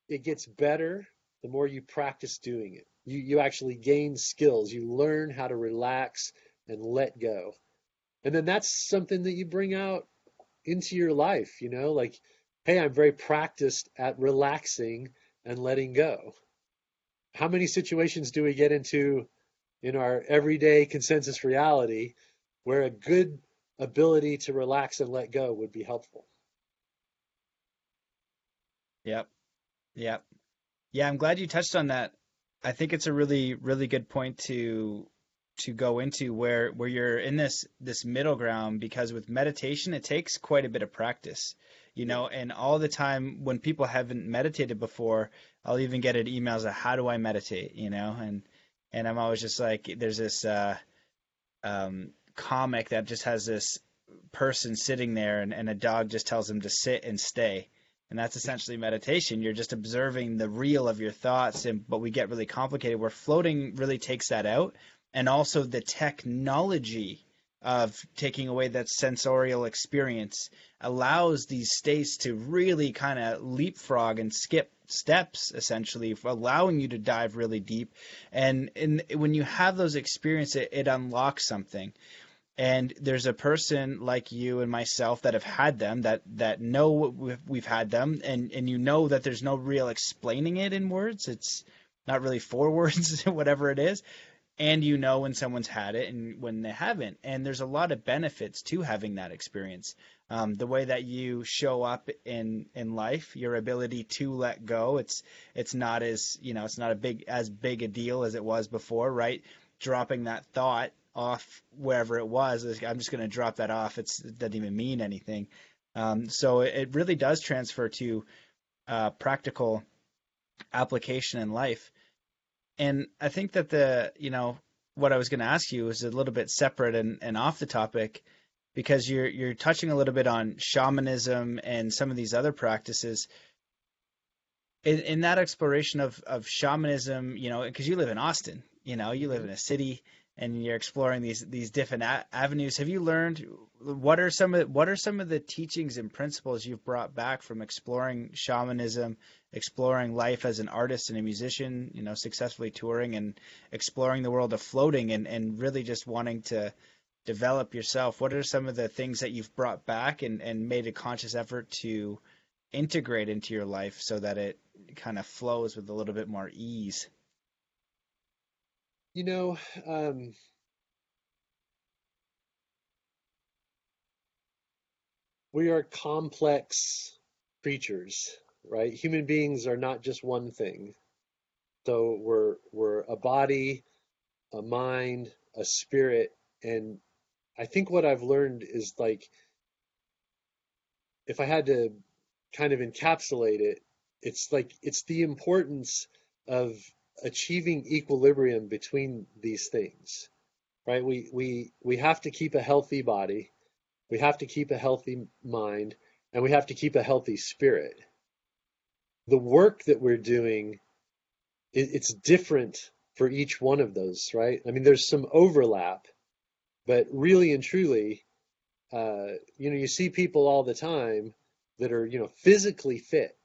it gets better the more you practice doing it. You you actually gain skills. You learn how to relax and let go. And then that's something that you bring out into your life, you know, like hey, I'm very practiced at relaxing and letting go. How many situations do we get into in our everyday consensus reality where a good ability to relax and let go would be helpful. Yep. Yep. Yeah, I'm glad you touched on that. I think it's a really, really good point to to go into where where you're in this this middle ground because with meditation it takes quite a bit of practice you know and all the time when people haven't meditated before i'll even get at emails of how do i meditate you know and and i'm always just like there's this uh um comic that just has this person sitting there and, and a dog just tells him to sit and stay and that's essentially meditation. You're just observing the real of your thoughts and but we get really complicated where floating really takes that out. And also the technology of taking away that sensorial experience allows these states to really kind of leapfrog and skip steps essentially allowing you to dive really deep. And in, when you have those experiences it, it unlocks something and there's a person like you and myself that have had them that that know we've, we've had them and and you know that there's no real explaining it in words it's not really four words whatever it is and you know when someone's had it and when they haven't. And there's a lot of benefits to having that experience. Um, the way that you show up in in life, your ability to let go. It's it's not as you know it's not a big as big a deal as it was before, right? Dropping that thought off wherever it was. I'm just going to drop that off. It's, it doesn't even mean anything. Um, so it, it, really does transfer to uh, practical application in life and I think that the you know what I was going to ask you is a little bit separate and, and off the topic because you're you're touching a little bit on shamanism and some of these other practices. In, in that exploration of, of shamanism, you know, because you live in Austin, you know, you live in a city and you're exploring these these different a- avenues. Have you learned what are some of what are some of the teachings and principles you've brought back from exploring shamanism exploring life as an artist and a musician, you know, successfully touring and exploring the world of floating and, and really just wanting to develop yourself. What are some of the things that you've brought back and, and made a conscious effort to integrate into your life so that it kind of flows with a little bit more ease? You know, um, we are complex creatures right? Human beings are not just one thing. So we're we're a body, a mind, a spirit, and I think what I've learned is like if I had to kind of encapsulate it, it's like it's the importance of achieving equilibrium between these things. Right? We we we have to keep a healthy body, we have to keep a healthy mind, and we have to keep a healthy spirit the work that we're doing it, it's different for each one of those right i mean there's some overlap but really and truly uh, you know you see people all the time that are you know physically fit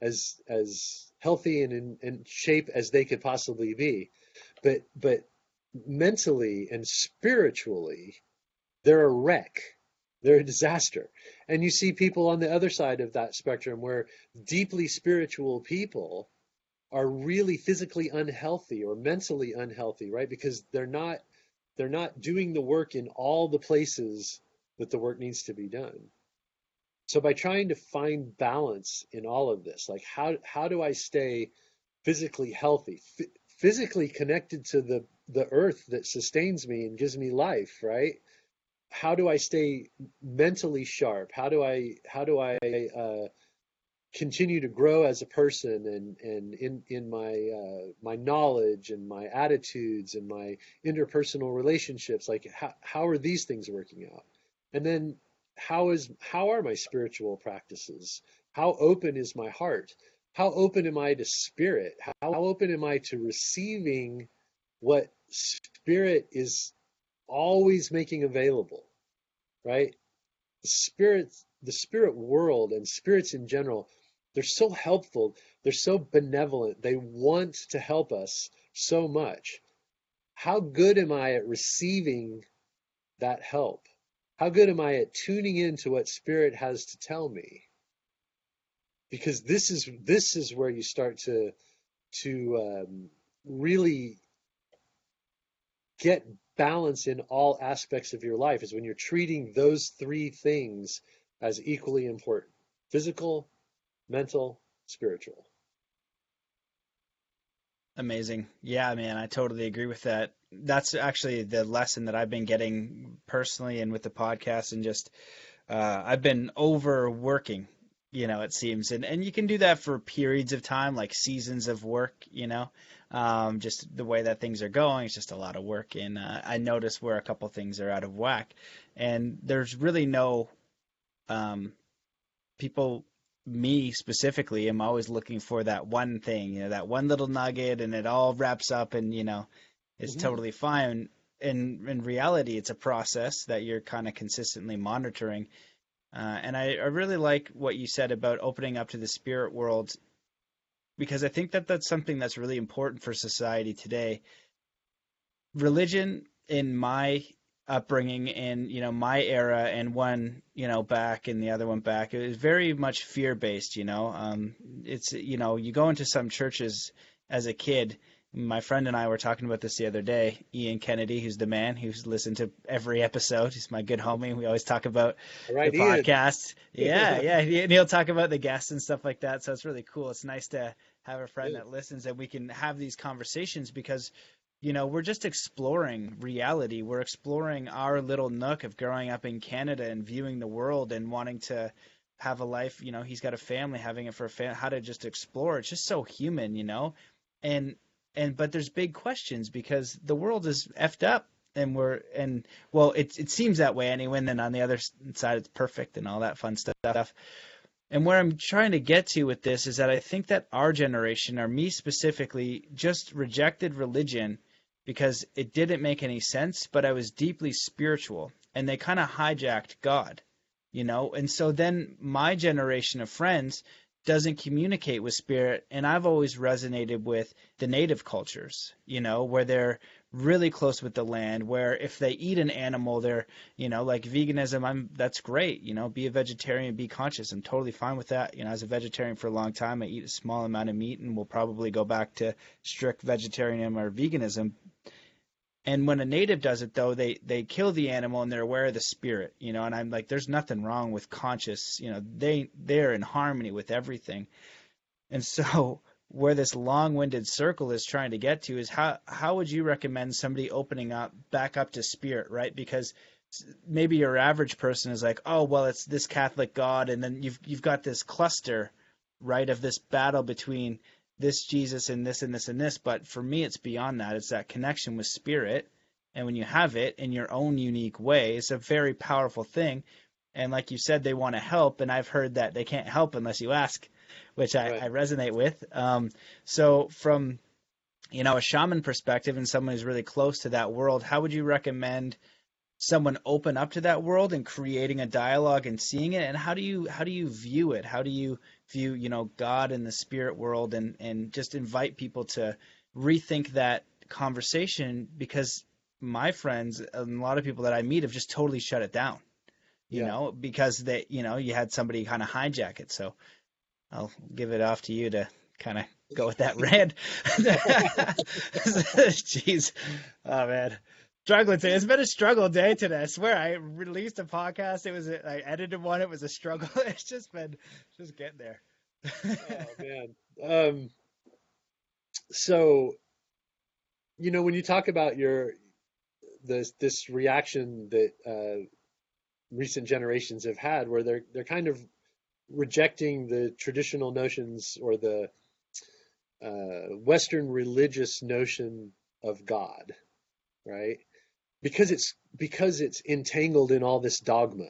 as as healthy and in, in shape as they could possibly be but but mentally and spiritually they're a wreck they're a disaster. And you see people on the other side of that spectrum where deeply spiritual people are really physically unhealthy or mentally unhealthy, right? Because they're not they're not doing the work in all the places that the work needs to be done. So by trying to find balance in all of this, like how how do I stay physically healthy, f- physically connected to the the earth that sustains me and gives me life, right? how do I stay mentally sharp? How do I how do I uh, continue to grow as a person and and in in my uh, my knowledge and my attitudes and my interpersonal relationships? Like how how are these things working out? And then how is how are my spiritual practices? How open is my heart? How open am I to spirit? How, how open am I to receiving what spirit is always making available, right? The spirit, the spirit world and spirits in general, they're so helpful. They're so benevolent. They want to help us so much. How good am I at receiving that help? How good am I at tuning into what spirit has to tell me? Because this is this is where you start to to um, really get balance in all aspects of your life is when you're treating those three things as equally important physical, mental, spiritual. Amazing. Yeah, man, I totally agree with that. That's actually the lesson that I've been getting personally and with the podcast and just uh, I've been overworking, you know, it seems. And and you can do that for periods of time, like seasons of work, you know. Um, just the way that things are going, it's just a lot of work. And uh, I notice where a couple things are out of whack. And there's really no um, people me specifically am always looking for that one thing, you know, that one little nugget, and it all wraps up, and you know, it's mm-hmm. totally fine. In in reality, it's a process that you're kind of consistently monitoring. Uh, and I, I really like what you said about opening up to the spirit world, because I think that that's something that's really important for society today. Religion, in my upbringing in you know my era and one you know back and the other one back it was very much fear based you know um it's you know you go into some churches as a kid my friend and I were talking about this the other day. Ian Kennedy, who's the man who's listened to every episode. He's my good homie. We always talk about right, the Ian. podcast. Yeah, yeah. And he'll talk about the guests and stuff like that. So it's really cool. It's nice to have a friend that listens and we can have these conversations because you know, we're just exploring reality. We're exploring our little nook of growing up in Canada and viewing the world and wanting to have a life. You know, he's got a family, having it for a family, how to just explore. It's just so human, you know, and and but there's big questions because the world is effed up and we're and well, it it seems that way anyway. And then on the other side, it's perfect and all that fun stuff. And where I'm trying to get to with this is that I think that our generation, or me specifically, just rejected religion because it didn't make any sense, but I was deeply spiritual. And they kind of hijacked God, you know? And so then my generation of friends doesn't communicate with spirit. And I've always resonated with the native cultures, you know, where they're really close with the land where if they eat an animal they're you know like veganism i'm that's great you know be a vegetarian be conscious i'm totally fine with that you know as a vegetarian for a long time i eat a small amount of meat and will probably go back to strict vegetarianism or veganism and when a native does it though they they kill the animal and they're aware of the spirit you know and i'm like there's nothing wrong with conscious you know they they're in harmony with everything and so where this long-winded circle is trying to get to is how how would you recommend somebody opening up back up to spirit, right? Because maybe your average person is like, oh well, it's this Catholic God, and then you've you've got this cluster, right, of this battle between this Jesus and this and this and this. But for me, it's beyond that. It's that connection with spirit, and when you have it in your own unique way, it's a very powerful thing. And like you said, they want to help, and I've heard that they can't help unless you ask which I, right. I resonate with. Um, so from you know a shaman perspective and someone who's really close to that world, how would you recommend someone open up to that world and creating a dialogue and seeing it? And how do you how do you view it? How do you view you know God and the spirit world and and just invite people to rethink that conversation because my friends and a lot of people that I meet have just totally shut it down you yeah. know, because they, you know, you had somebody kind of hijack it. So I'll give it off to you to kind of go with that rant. Jeez, oh man, struggling today. It's been a struggle day today. I swear, I released a podcast. It was a, I edited one. It was a struggle. It's just been just getting there. oh man. Um. So, you know, when you talk about your this this reaction that uh, recent generations have had, where they're they're kind of rejecting the traditional notions or the uh, Western religious notion of God, right? Because it's because it's entangled in all this dogma,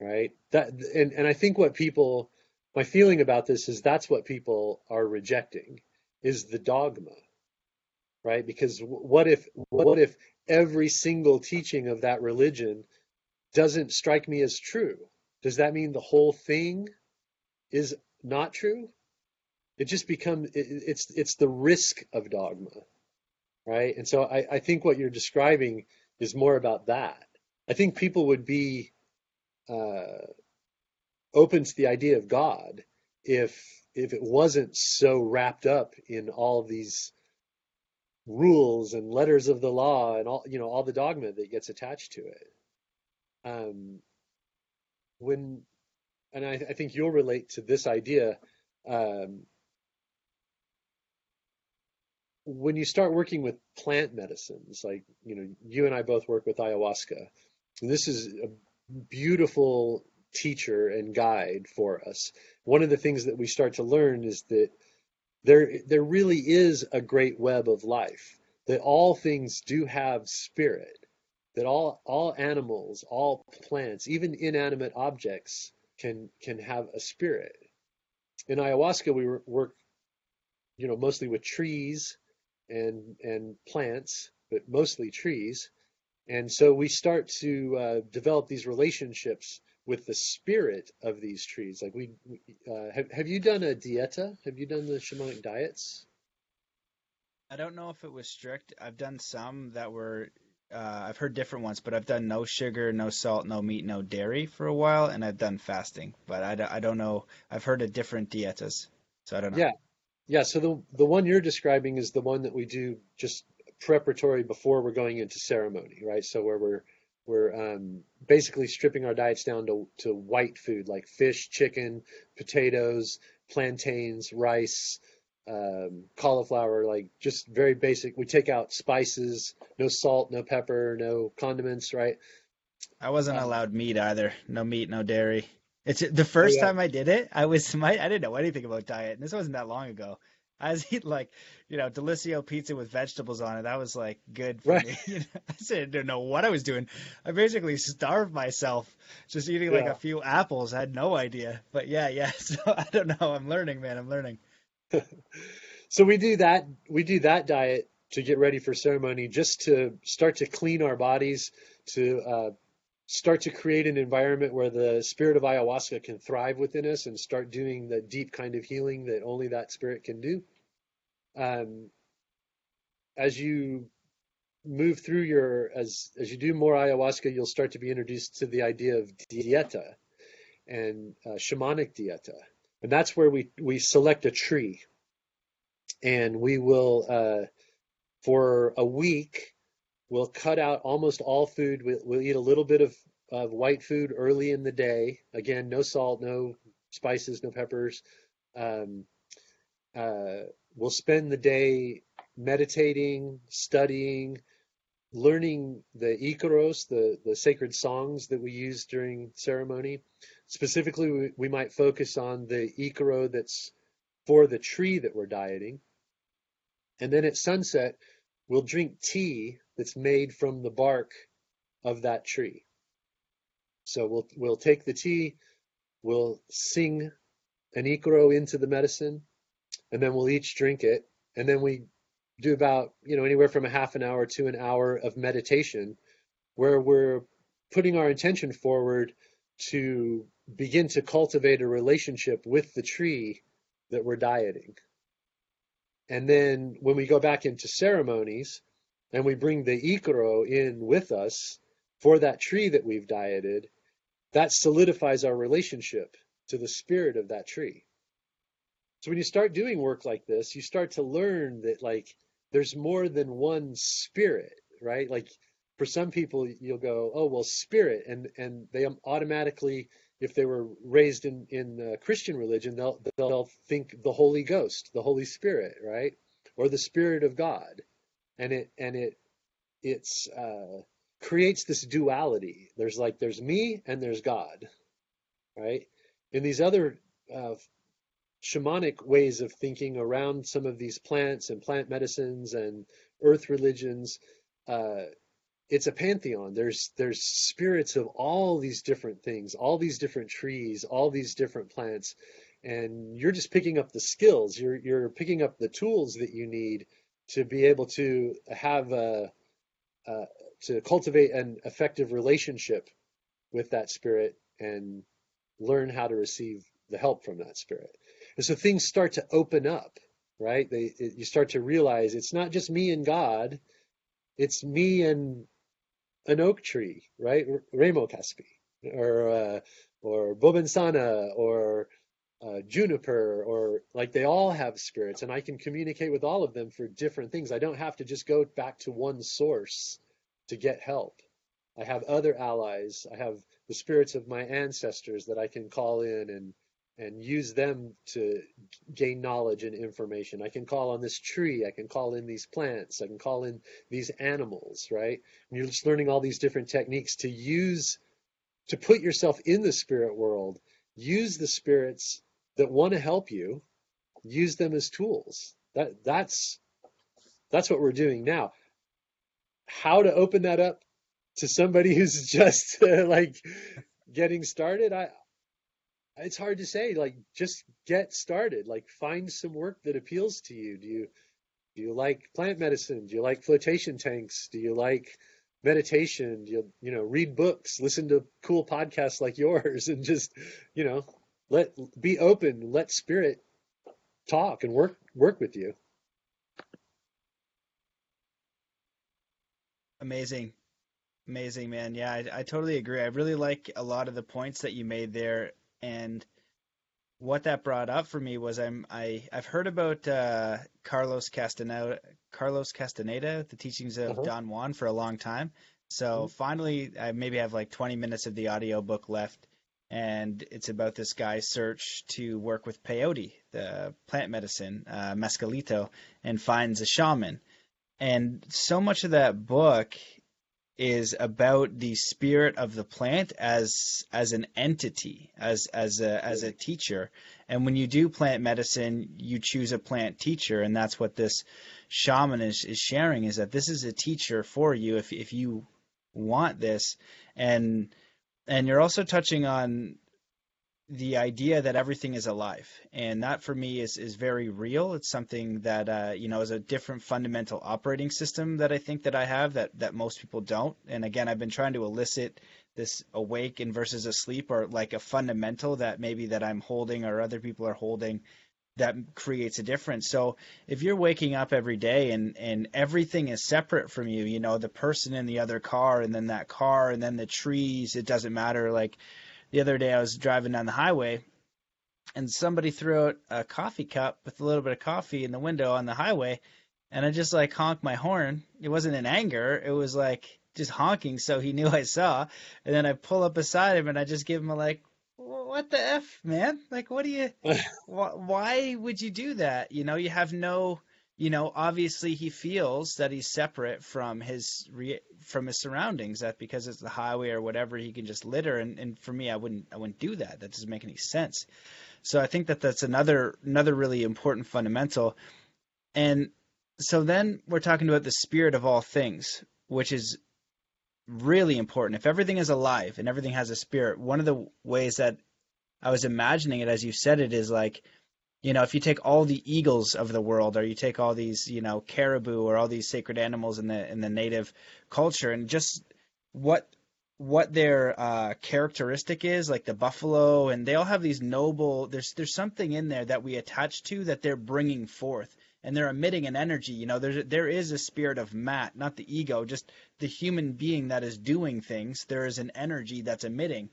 right? That and and I think what people, my feeling about this is that's what people are rejecting is the dogma, right? Because what if what if every single teaching of that religion doesn't strike me as true? does that mean the whole thing is not true? It just becomes it, it's it's the risk of dogma, right? And so I, I think what you're describing is more about that. I think people would be uh, open to the idea of God if if it wasn't so wrapped up in all these rules and letters of the law and all you know all the dogma that gets attached to it. Um, when and I, I think you'll relate to this idea. Um, when you start working with plant medicines, like you know, you and I both work with ayahuasca. This is a beautiful teacher and guide for us. One of the things that we start to learn is that there there really is a great web of life. That all things do have spirit. That all all animals, all plants, even inanimate objects can can have a spirit. In ayahuasca, we work, you know, mostly with trees and and plants, but mostly trees. And so we start to uh, develop these relationships with the spirit of these trees. Like we, uh, have have you done a dieta? Have you done the shamanic diets? I don't know if it was strict. I've done some that were. Uh, I've heard different ones, but I've done no sugar, no salt, no meat, no dairy for a while, and I've done fasting. But I, I don't know. I've heard of different dietas, so I don't know. Yeah, yeah. So the the one you're describing is the one that we do just preparatory before we're going into ceremony, right? So where we're we're um, basically stripping our diets down to, to white food like fish, chicken, potatoes, plantains, rice, um, cauliflower, like just very basic. We take out spices, no salt, no pepper, no condiments, right? I wasn't um, allowed meat either. No meat, no dairy. It's the first oh, yeah. time I did it. I was my I didn't know anything about diet, and this wasn't that long ago. I was eating like, you know, Delissio pizza with vegetables on it. That was like good for right. me. You know, I didn't know what I was doing. I basically starved myself just eating yeah. like a few apples. I had no idea. But yeah, yeah. So I don't know. I'm learning, man. I'm learning. so we do that. We do that diet to get ready for ceremony, just to start to clean our bodies, to uh, start to create an environment where the spirit of ayahuasca can thrive within us and start doing the deep kind of healing that only that spirit can do. Um, as you move through your as as you do more ayahuasca, you'll start to be introduced to the idea of dieta and uh, shamanic dieta, and that's where we we select a tree, and we will uh, for a week we'll cut out almost all food. We'll, we'll eat a little bit of of white food early in the day. Again, no salt, no spices, no peppers. Um, uh, we'll spend the day meditating, studying, learning the icaros, the, the sacred songs that we use during ceremony. Specifically, we, we might focus on the Icaro that's for the tree that we're dieting. And then at sunset, we'll drink tea that's made from the bark of that tree. So we'll we'll take the tea, we'll sing an Icaro into the medicine, and then we'll each drink it, and then we do about you know anywhere from a half an hour to an hour of meditation, where we're putting our intention forward to begin to cultivate a relationship with the tree that we're dieting. And then when we go back into ceremonies and we bring the Icaro in with us for that tree that we've dieted, that solidifies our relationship to the spirit of that tree. So when you start doing work like this, you start to learn that like there's more than one spirit, right? Like for some people you'll go, "Oh, well, spirit." And and they automatically if they were raised in in uh, Christian religion, they'll they'll think the Holy Ghost, the Holy Spirit, right? Or the Spirit of God. And it and it it's uh creates this duality. There's like there's me and there's God, right? In these other uh, shamanic ways of thinking around some of these plants and plant medicines and earth religions. Uh, it's a pantheon. There's there's spirits of all these different things, all these different trees, all these different plants, and you're just picking up the skills. You're you're picking up the tools that you need to be able to have a, a to cultivate an effective relationship with that spirit and learn how to receive the help from that spirit. And so things start to open up, right? They, it, you start to realize it's not just me and God, it's me and an oak tree, right? Remo Caspi or uh, or or uh, juniper or like they all have spirits and I can communicate with all of them for different things. I don't have to just go back to one source to get help. I have other allies. I have the spirits of my ancestors that I can call in and and use them to gain knowledge and information. I can call on this tree. I can call in these plants. I can call in these animals, right? And you're just learning all these different techniques to use, to put yourself in the spirit world, use the spirits that want to help you, use them as tools. That that's that's what we're doing now. How to open that up to somebody who's just like getting started? I it's hard to say. Like just get started. Like find some work that appeals to you. Do you do you like plant medicine? Do you like flotation tanks? Do you like meditation? Do you you know read books, listen to cool podcasts like yours, and just you know let be open. Let spirit talk and work work with you. Amazing. Amazing man. Yeah I, I totally agree. I really like a lot of the points that you made there. And what that brought up for me was I'm I I've heard about uh, Carlos Castaneda Carlos Castaneda the teachings of uh-huh. Don Juan for a long time. So mm-hmm. finally, I maybe have like 20 minutes of the audio book left, and it's about this guy's search to work with peyote, the plant medicine, uh, mescalito, and finds a shaman. And so much of that book is about the spirit of the plant as as an entity, as as a as a teacher. And when you do plant medicine, you choose a plant teacher, and that's what this shaman is, is sharing is that this is a teacher for you if if you want this. And and you're also touching on the idea that everything is alive. And that for me is, is very real. It's something that uh, you know is a different fundamental operating system that i think that i have that, that most people don't. And again i've been trying to elicit this awake and versus asleep or like a fundamental that maybe that i'm holding or other people are holding that creates a difference so if you're waking up every day and and everything is separate from you you know the person in the other car and then that car and then the trees it doesn't matter like the other day I was driving down the highway and somebody threw out a coffee cup with a little bit of coffee in the window on the highway and I just like honked my horn. It wasn't in anger, it was like just honking so he knew I saw. And then I pull up beside him and I just give him a like what the f man like what do you why would you do that you know you have no you know, obviously he feels that he's separate from his re- from his surroundings. That because it's the highway or whatever, he can just litter. And, and for me, I wouldn't I wouldn't do that. That doesn't make any sense. So I think that that's another another really important fundamental. And so then we're talking about the spirit of all things, which is really important. If everything is alive and everything has a spirit, one of the ways that I was imagining it as you said it is like you know, if you take all the eagles of the world, or you take all these, you know, caribou, or all these sacred animals in the in the native culture, and just what what their uh, characteristic is, like the buffalo, and they all have these noble. There's there's something in there that we attach to that they're bringing forth, and they're emitting an energy. You know, there there is a spirit of Matt, not the ego, just the human being that is doing things. There is an energy that's emitting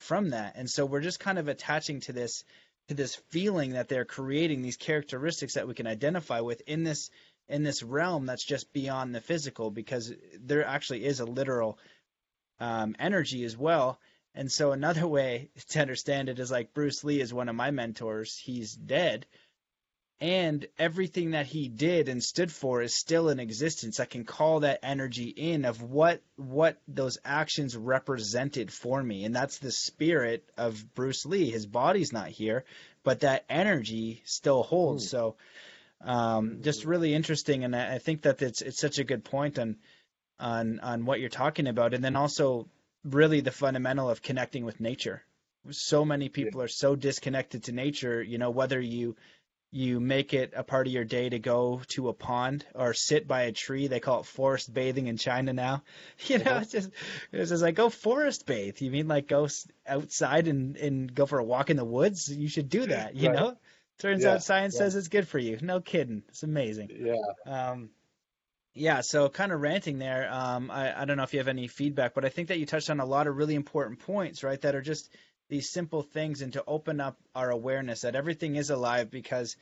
from that, and so we're just kind of attaching to this to this feeling that they're creating these characteristics that we can identify with in this in this realm that's just beyond the physical because there actually is a literal um, energy as well. And so another way to understand it is like bruce lee is one of my mentors. He's dead and everything that he did and stood for is still in existence. I can call that energy in of what what those actions represented for me. And that's the spirit of bruce lee. His body's not here but that energy still holds. Ooh. so um, just really interesting. And i think that it's it's such a good point on on on what you're talking about. And then also really the fundamental of connecting with nature. So many people yeah. are so disconnected to nature you know whether you you make it a part of your day to go to a pond or sit by a tree. They call it forest bathing in China now. You know, uh-huh. it's just it's just like go forest bathe. You mean like go outside and and go for a walk in the woods? You should do that. You right. know, turns yeah, out science yeah. says it's good for you. No kidding, it's amazing. Yeah. Um, yeah. So kind of ranting there. Um, I I don't know if you have any feedback, but I think that you touched on a lot of really important points, right? That are just these simple things and to open up our awareness that everything is alive because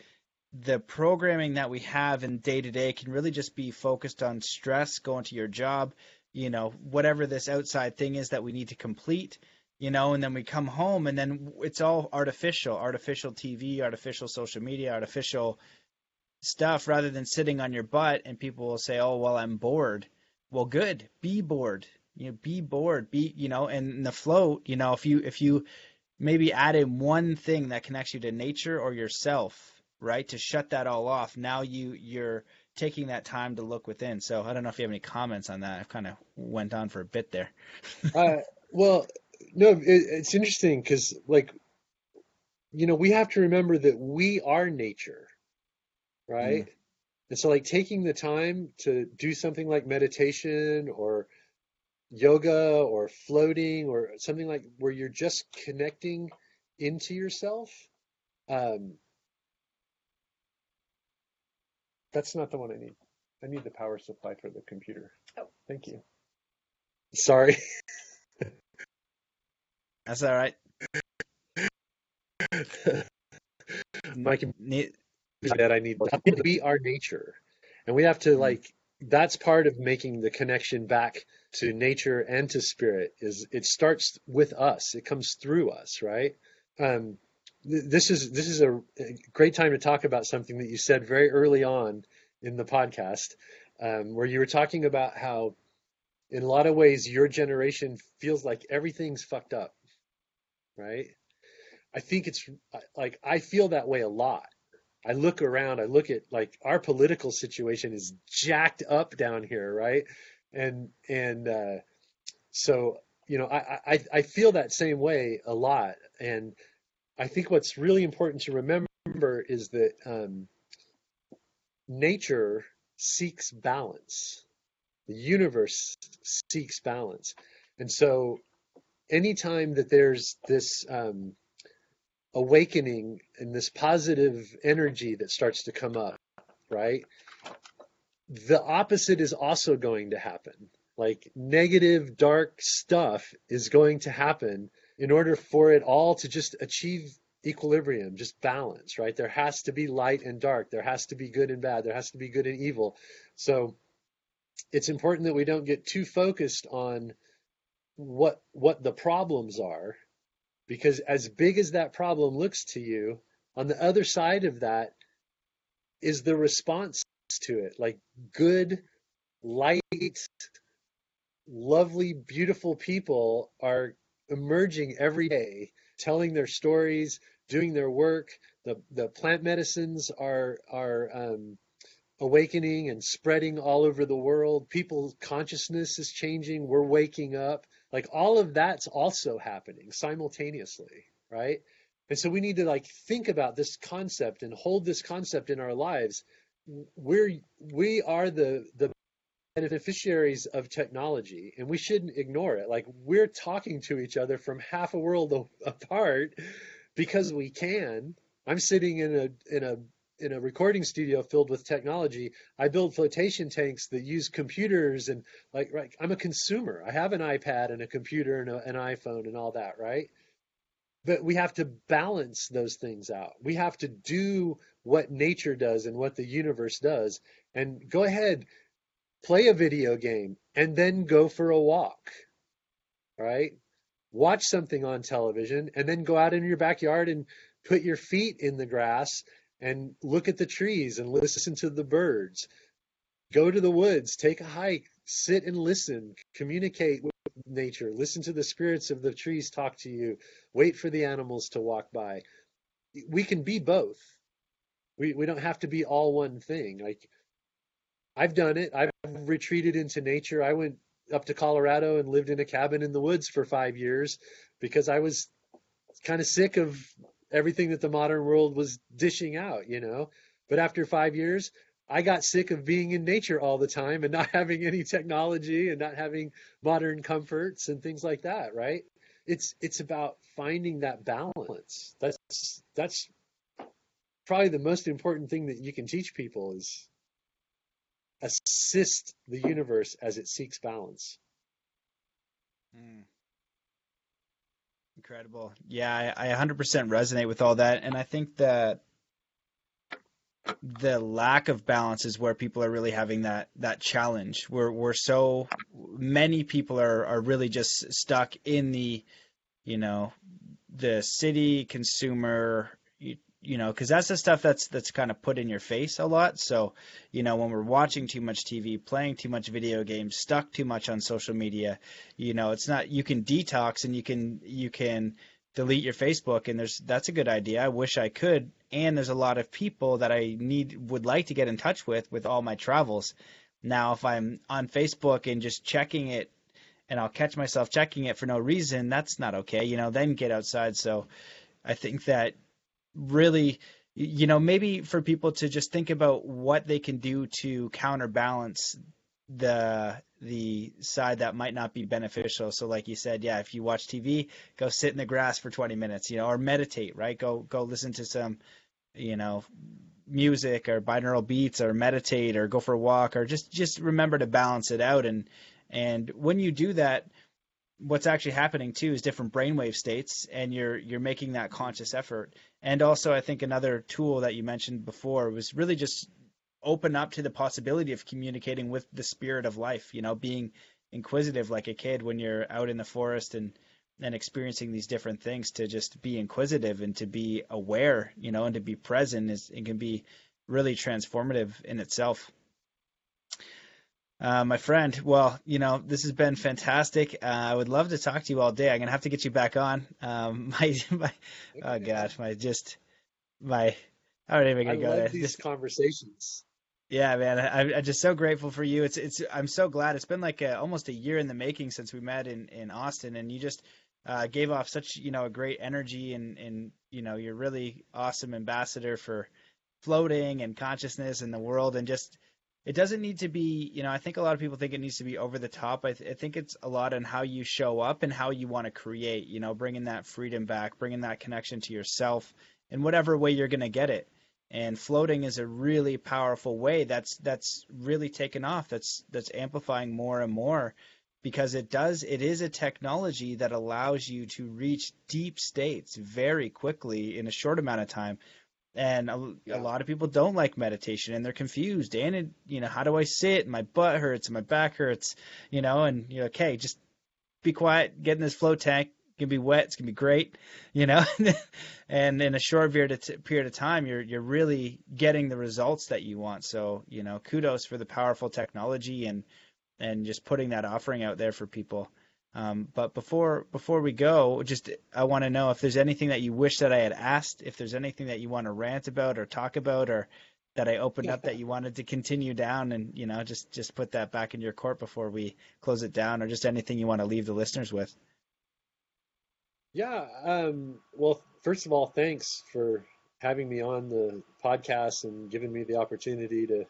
the programming that we have in day to day can really just be focused on stress, going to your job, you know, whatever this outside thing is that we need to complete, you know, and then we come home and then it's all artificial, artificial TV, artificial social media, artificial stuff rather than sitting on your butt and people will say, "Oh, well, I'm bored." Well, good. Be bored. You know, be bored. Be, you know, and the float, you know, if you if you maybe add in one thing that connects you to nature or yourself, right? To shut that all off. Now you you're taking that time to look within. So I don't know if you have any comments on that. I've kind of went on for a bit there. uh, well, no, it, it's interesting because like, you know, we have to remember that we are nature, right? Mm. And so like taking the time to do something like meditation or yoga or floating or something like where you're just connecting into yourself um, that's not the one I need. I need the power supply for the computer. Oh. Thank you. Sorry. That's all right. My computer that I need to be our nature. And we have to mm-hmm. like that's part of making the connection back to nature and to spirit is it starts with us. It comes through us, right? Um, this is this is a great time to talk about something that you said very early on in the podcast, um, where you were talking about how, in a lot of ways, your generation feels like everything's fucked up, right? I think it's like I feel that way a lot. I look around, I look at like our political situation is jacked up down here, right? And and uh, so you know, I, I I feel that same way a lot, and I think what's really important to remember is that um, nature seeks balance. The universe seeks balance. And so anytime that there's this um, awakening and this positive energy that starts to come up, right? The opposite is also going to happen. Like negative, dark stuff is going to happen in order for it all to just achieve equilibrium, just balance, right? There has to be light and dark. There has to be good and bad. There has to be good and evil. So it's important that we don't get too focused on what what the problems are because as big as that problem looks to you on the other side of that is the response to it like good light lovely beautiful people are emerging every day telling their stories, doing their work. The the plant medicines are are um, awakening and spreading all over the world. People's consciousness is changing. We're waking up. Like all of that's also happening simultaneously, right? And so we need to like think about this concept and hold this concept in our lives. We're we are the the beneficiaries of technology and we shouldn't ignore it like we're talking to each other from half a world apart because we can i'm sitting in a in a in a recording studio filled with technology i build flotation tanks that use computers and like i'm a consumer. I have an ipad and a computer and a, an iphone and all that right? But we have to balance those things out. We have to do what nature does and what the universe does and go ahead play a video game, and then go for a walk, right? Watch something on television, and then go out in your backyard and put your feet in the grass and look at the trees and listen to the birds. Go to the woods, take a hike, sit and listen, communicate with nature, listen to the spirits of the trees talk to you, wait for the animals to walk by. We can be both. We we don't have to be all one thing. Like I've done it. I've retreated into nature. I went up to Colorado and lived in a cabin in the woods for five years because I was kind of sick of everything that the modern world was dishing out, you know. But after five years, I got sick of being in nature all the time and not having any technology and not having modern comforts and things like that, right? It's it's about finding that balance. That's that's probably the most important thing that you can teach people is assist the universe as it seeks balance. Mm. Incredible. Yeah, I, I 100% resonate with all that. And I think that the lack of balance is where people are really having that that challenge. We're we're so many people are are really just stuck in the you know the city consumer you, know because that's the stuff that's that's kind of put in your face a lot so you know when we're watching too much tv playing too much video games stuck too much on social media you know it's not you can detox and you can you can delete your facebook and there's that's a good idea i wish i could and there's a lot of people that i need would like to get in touch with with all my travels now if i'm on facebook and just checking it and I'll catch myself checking it for no reason, that's not okay. You know, then get outside. So I think that really, you know, maybe for people to just think about what they can do to counterbalance the the side that might not be beneficial. So like you said, yeah, if you watch TV, go sit in the grass for 20 minutes, you know, or meditate, right? Go go listen to some, you know, music or binaural beats or meditate or go for a walk or just just remember to balance it out and and when you do that, what's actually happening too is different brainwave states, and you're you're making that conscious effort. And also, I think another tool that you mentioned before was really just open up to the possibility of communicating with the spirit of life. You know, being inquisitive like a kid when you're out in the forest and and experiencing these different things to just be inquisitive and to be aware, you know, and to be present is it can be really transformative in itself. Uh, my friend, well, you know, this has been fantastic. Uh, I would love to talk to you all day. I'm gonna have to get you back on. Um, my, my, oh gosh, my just, my, I don't even gonna I go love there. these Just, conversations. yeah, man, I, I'm just so grateful for you. It's, it's, I'm so glad. It's been like a, almost a year in the making since we met in, in Austin, and you just uh, gave off such, you know, a great energy, and, and you know, you're really awesome ambassador for floating and consciousness in the world, and just it doesn't need to be you know i think a lot of people think it needs to be over the top. I, th- I think it's a lot on how you show up and how you want to create you know bringing that freedom back bringing that connection to yourself in whatever way you're going to get it. And floating is a really powerful way that's that's really taken off that's that's amplifying more and more because it does it is a technology that allows you to reach deep states very quickly in a short amount of time and a, Yeah. a lot of people don't like meditation and they're confused. And it, you know how do i sit? My butt hurts and my back hurts you know and you're like hey just be quiet get in this float tank. It's gonna be wet it's gonna be great you know? And in a short period of, t- period of time you're you're really getting the results that you want. So you know kudos for the powerful technology and and just putting that offering out there for people um, but before before we go, just I want to know if there's anything that you wish that I had asked, if there's anything that you want to rant about or talk about, or that I opened up that you wanted to continue down, and you know, just just put that back in your court before we close it down, or just anything you want to leave the listeners with. Yeah. Um, well, first of all, thanks for having me on the podcast and giving me the opportunity to,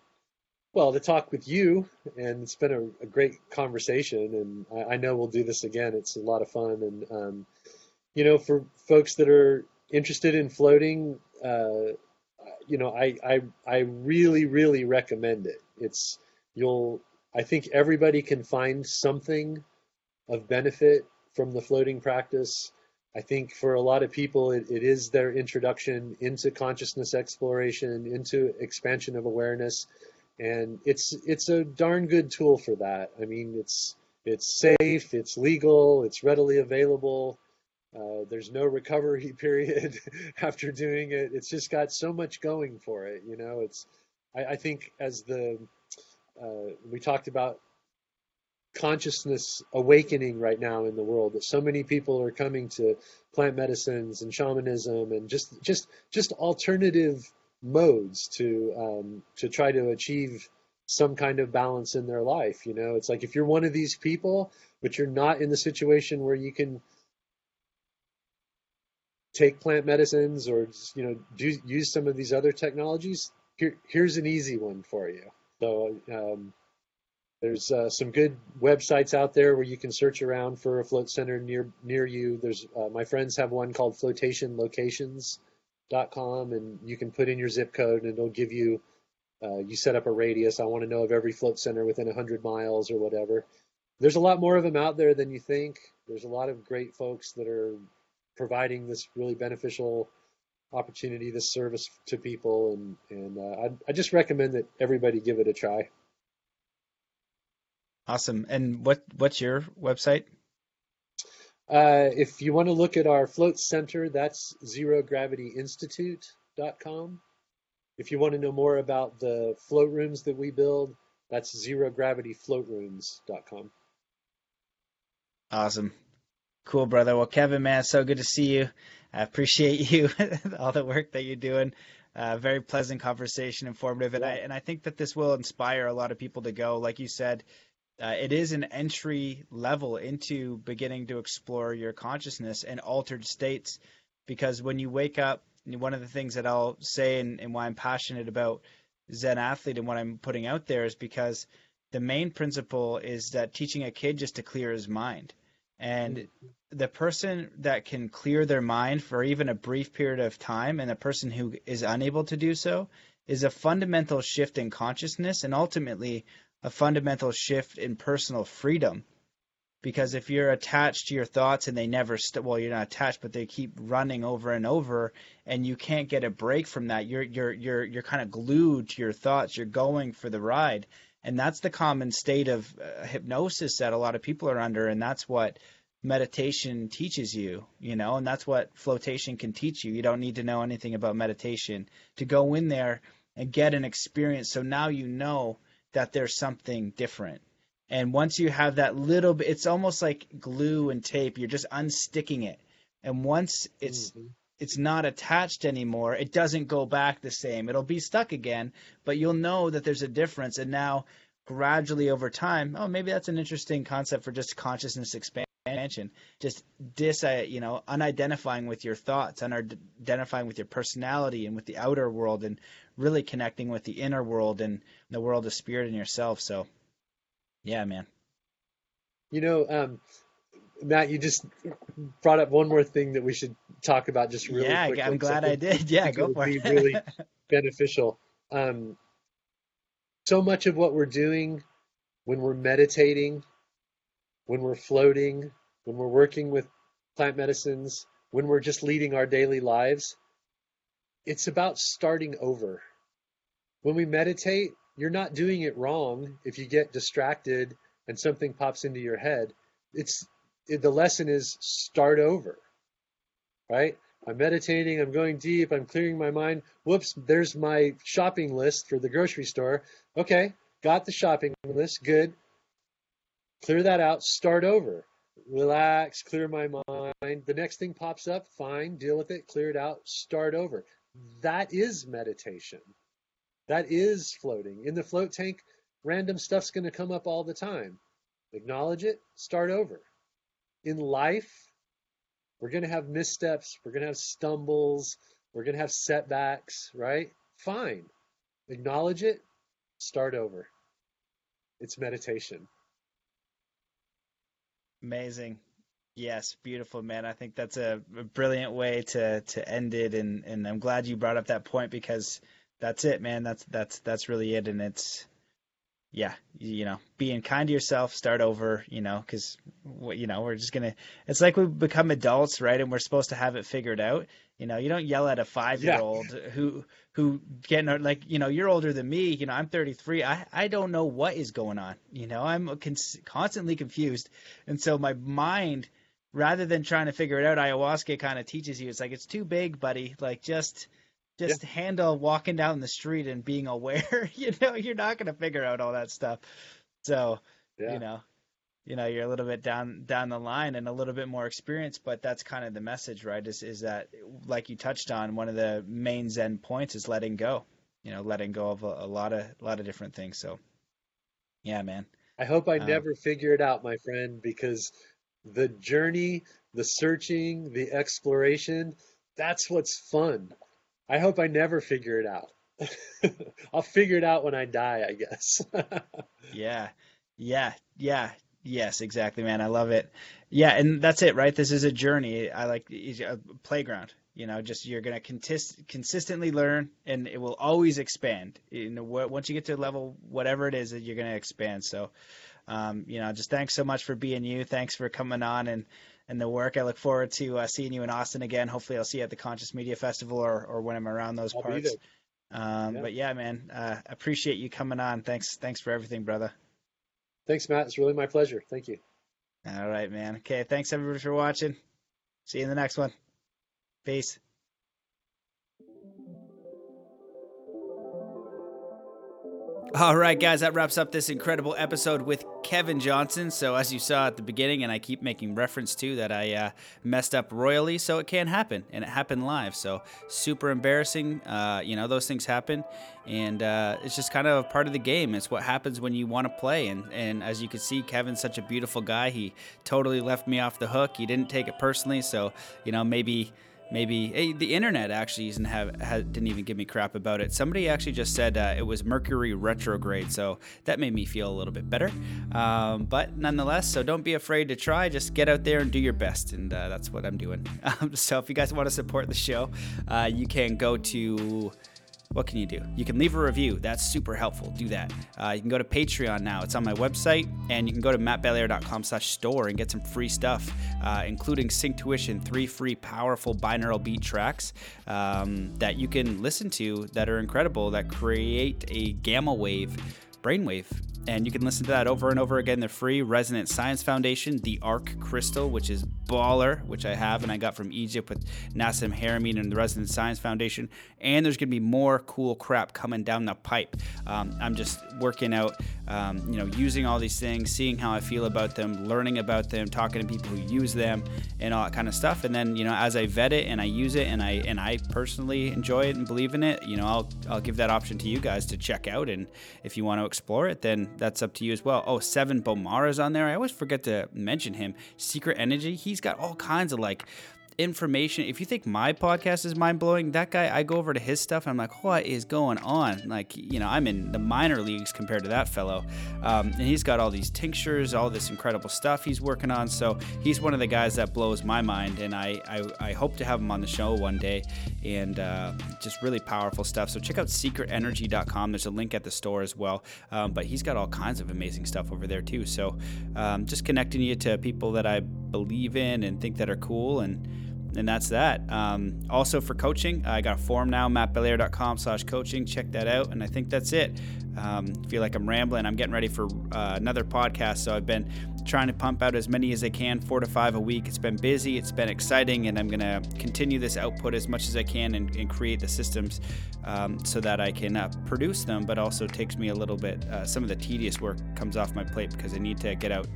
well, to talk with you. And it's been a, a great conversation. And I, I know we'll do this again. It's a lot of fun. And, um, you know, for folks that are interested in floating, uh, you know, I, I, I really, really recommend it. It's, you'll, I think everybody can find something of benefit from the floating practice. I think for a lot of people, it, it is their introduction into consciousness exploration, into expansion of awareness, and it's it's a darn good tool for that. I mean, it's it's safe, it's legal, it's readily available. Uh, there's no recovery period after doing it. It's just got so much going for it. You know, it's I, I think as the uh, we talked about consciousness awakening right now in the world that so many people are coming to plant medicines and shamanism and just just just alternative modes to um, to try to achieve some kind of balance in their life you know? It's like if you're one of these people but you're not in the situation where you can take plant medicines or you know do use some of these other technologies here here's an easy one for you. So um, there's uh, some good websites out there where you can search around for a float center near near you. There's uh, my friends have one called flotationlocations.com, and you can put in your zip code, and it'll give you. Uh, you set up a radius. I want to know of every float center within 100 miles or whatever. There's a lot more of them out there than you think. There's a lot of great folks that are providing this really beneficial opportunity, this service to people, and and uh, I, I just recommend that everybody give it a try. Awesome. And what what's your website? Uh, if you want to look at our float center, that's zerogravityinstitute.com. If you want to know more about the float rooms that we build, that's zerogravityfloatrooms.com. Awesome. Cool, brother. Well, Kevin, man, so good to see you. I appreciate you, all the work that you're doing. Uh, very pleasant conversation, informative, and I and I think that this will inspire a lot of people to go. Like you said, uh, it is an entry level into beginning to explore your consciousness and altered states. Because when you wake up, one of the things that I'll say and, and why I'm passionate about Zen athlete and what I'm putting out there is because the main principle is that teaching a kid just to clear his mind. And the person that can clear their mind for even a brief period of time and the person who is unable to do so is a fundamental shift in consciousness and ultimately a fundamental shift in personal freedom. Because if you're attached to your thoughts and they never st- well you're not attached but they keep running over and over and you can't get a break from that you're you're you're you're kind of glued to your thoughts you're going for the ride. And that's the common state of uh, hypnosis that a lot of people are under and that's what meditation teaches you you know and that's what flotation can teach you. You don't need to know anything about meditation to go in there and get an experience. So now you know that there's something different. And once you have that little bit it's almost like glue and tape. You're just unsticking it. And once it's mm-hmm. it's not attached anymore it doesn't go back the same. It'll be stuck again but you'll know that there's a difference. And now gradually over time oh maybe that's an interesting concept for just consciousness expansion just dis uh, you know unidentifying with your thoughts unidentifying with your personality and with the outer world and really connecting with the inner world and the world of spirit and yourself so yeah man you know um Matt, you just brought up one more thing that we should talk about just really yeah, quickly. I'm glad I, I did. Yeah, go for it. really beneficial. Um, so much of what we're doing when we're meditating, when we're floating, when we're working with plant medicines, when we're just leading our daily lives, it's about starting over. When we meditate, you're not doing it wrong if you get distracted and something pops into your head. It's it, the lesson is start over. Right? I'm meditating, I'm going deep, I'm clearing my mind. Whoops, there's my shopping list for the grocery store. Okay, got the shopping list. Good. Clear that out, start over. Relax, clear my mind. The next thing pops up, fine, deal with it, clear it out, start over. That is meditation. That is floating. In the float tank, random stuff's going to come up all the time. Acknowledge it, start over. In life, we're going to have missteps, we're going to have stumbles, we're going to have setbacks, right? Fine. Acknowledge it, start over. It's meditation. Amazing. Yes, beautiful, man. I think that's a, a, brilliant way to to end it, and and I'm glad you brought up that point because that's it, man. That's that's that's really it, and it's yeah, you know, being kind to yourself, start over, you know, because you know we're just gonna. It's like we become adults, right? And we're supposed to have it figured out. You know, you don't yell at a five year old who who getting like you know you're older than me. You know, I'm 33. I I don't know what is going on. You know, I'm con- constantly confused, and so my mind, rather than trying to figure it out, ayahuasca kind of teaches you. It's like it's too big, buddy. Like just just yeah. handle walking down the street and being aware. you know, you're not going to figure out all that stuff. So, yeah. you know, you know, you're a little bit down down the line and a little bit more experienced, but that's kind of the message, right? Is is that like you touched on, one of the main Zen points is letting go. You know, letting go of a, a lot of a lot of different things. So, yeah, man. I hope I um, never figure it out, my friend, because the journey, the searching, the exploration, that's what's fun. I hope I never figure it out. I'll figure it out when I die, I guess. yeah. Yeah. Yeah. Yes, exactly, man. I love it. Yeah, and that's it, right? This is a journey. I like a playground. You know, just you're gonna consist- consistently learn, and it will always expand. You know, once you get to a level, whatever it is, that you're gonna expand. So, um, you know, just thanks so much for being you. Thanks for coming on and and the work. I look forward to uh, seeing you in Austin again. Hopefully, I'll see you at the Conscious Media Festival or, or when I'm around those I'll parts. Um, Yeah. But yeah, man, uh, appreciate you coming on. Thanks, thanks for everything, brother. Thanks, Matt. It's really my pleasure. Thank you. All right, man. Okay, thanks everybody for watching. See you in the next one. Peace. All right, guys, that wraps up this incredible episode with Kevin Johnson. So, as you saw at the beginning, and I keep making reference to that, I uh, messed up royally, so it can happen, and it happened live. So, super embarrassing. Uh, you know, those things happen, and uh, it's just kind of a part of the game. It's what happens when you want to play. And, and as you can see, Kevin's such a beautiful guy. He totally left me off the hook. He didn't take it personally. So, you know, maybe maybe hey, the internet actually doesn't have, had, didn't even give me crap about it. Somebody actually just said uh, it was Mercury retrograde, so that made me feel a little bit better. Um, but nonetheless, so don't be afraid to try. Just get out there and do your best, and uh, that's what I'm doing. Um, so if you guys want to support the show, uh, you can go to what can you do? You can leave a review. That's super helpful. Do that. Uh, you can go to Patreon now. It's on my website, and you can go to mattbelair.com slash store and get some free stuff, uh, including Synctuition, three free powerful binaural beat tracks um, that you can listen to that are incredible, that create a gamma wave brainwave and you can listen to that over and over again. They're free. Resonance Science Foundation, the Arc Crystal, which is baller, which I have and I got from Egypt with Nassim Haramein and the Resonance Science Foundation. And there's going to be more cool crap coming down the pipe. Um, I'm just working out, um, you know, using all these things, seeing how I feel about them, learning about them, talking to people who use them, and all that kind of stuff. And then, you know, as I vet it and I use it and I and I personally enjoy it and believe in it, you know, I'll I'll give that option to you guys to check out. And if you want to explore it, then that's up to you as well. Oh, Sevan Bomar's on there. I always forget to mention him. Secret Energy. He's got all kinds of like information. If you think my podcast is mind blowing, that guy, I go over to his stuff and I'm like, what is going on? Like, you know, I'm in the minor leagues compared to that fellow. Um, and he's got all these tinctures, all this incredible stuff he's working on. So he's one of the guys that blows my mind. And I, I, I hope to have him on the show one day and uh, just really powerful stuff. So check out secretenergy.com. There's a link at the store as well. Um, but he's got all kinds of amazing stuff over there too. So um, just connecting you to people that I believe in and think that are cool and and that's that. Um, also for coaching, I got a form now, mattbelair.com slash coaching. Check that out. And I think that's it. Um, feel like I'm rambling. I'm getting ready for uh, another podcast. So I've been trying to pump out as many as I can, four to five a week. It's been busy. It's been exciting. And I'm going to continue this output as much as I can and, and create the systems um, so that I can uh, produce them, but also takes me a little bit, uh, some of the tedious work comes off my plate because I need to get out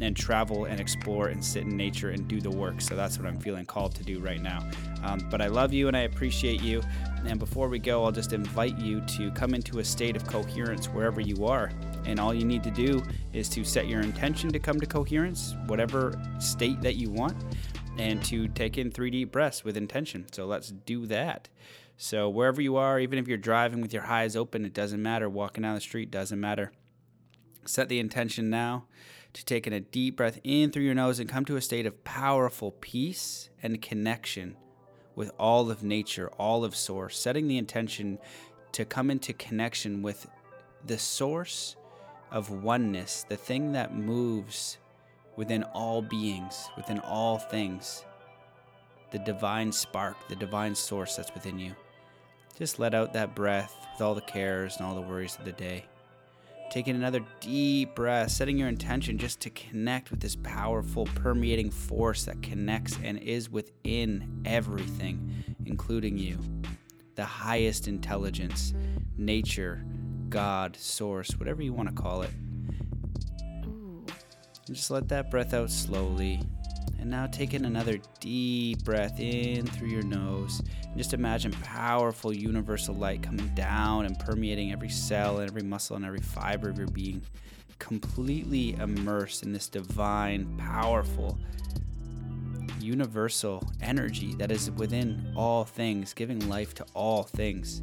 and travel and explore and sit in nature and do the work. So that's what I'm feeling called to do right now. Um, but I love you and I appreciate you. And before we go, I'll just invite you to come into a state of coherence wherever you are. And all you need to do is to set your intention to come to coherence, whatever state that you want, and to take in three deep breaths with intention. So let's do that. So wherever you are, even if you're driving with your eyes open, it doesn't matter. Walking down the street doesn't matter. Set the intention now to taking a deep breath in through your nose and come to a state of powerful peace and connection with all of nature, all of source, setting the intention to come into connection with the source of oneness, the thing that moves within all beings, within all things, the divine spark, the divine source that's within you. Just let out that breath with all the cares and all the worries of the day. Taking another deep breath, setting your intention just to connect with this powerful, permeating force that connects and is within everything, including you. The highest intelligence, nature, God, source, whatever you want to call it. Just let that breath out slowly. And now taking another deep breath in through your nose. And just imagine powerful universal light coming down and permeating every cell and every muscle and every fiber of your being. Completely immersed in this divine, powerful, universal energy that is within all things, giving life to all things.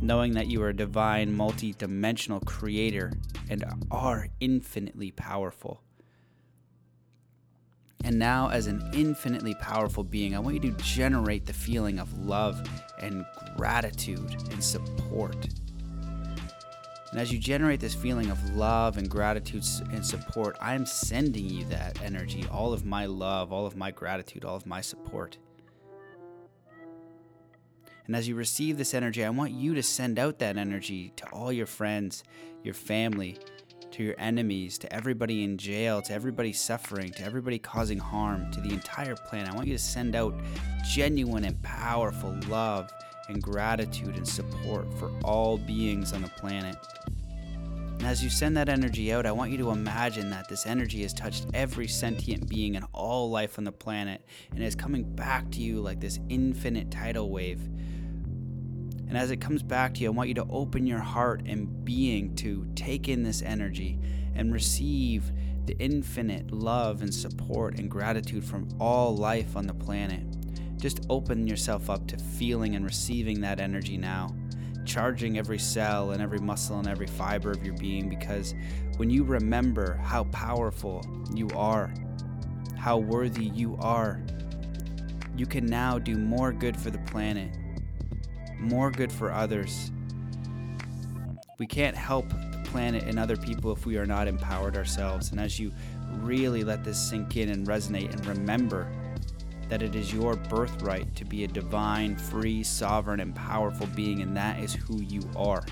Knowing that you are a divine, multi dimensional creator and are infinitely powerful. And now, as an infinitely powerful being, I want you to generate the feeling of love and gratitude and support. And as you generate this feeling of love and gratitude and support, I am sending you that energy, all of my love, all of my gratitude, all of my support. And as you receive this energy, I want you to send out that energy to all your friends, your family, to your enemies, to everybody in jail, to everybody suffering, to everybody causing harm, to the entire planet. I want you to send out genuine and powerful love and gratitude and support for all beings on the planet. And as you send that energy out, I want you to imagine that this energy has touched every sentient being and all life on the planet and is coming back to you like this infinite tidal wave. And as it comes back to you, I want you to open your heart and being to take in this energy and receive the infinite love and support and gratitude from all life on the planet. Just open yourself up to feeling and receiving that energy now, charging every cell and every muscle and every fiber of your being because when you remember how powerful you are, how worthy you are, you can now do more good for the planet, more good for others. We can't help the planet and other people if we are not empowered ourselves. And as you really let this sink in and resonate and remember that it is your birthright to be a divine, free, sovereign, and powerful being, and that is who you are.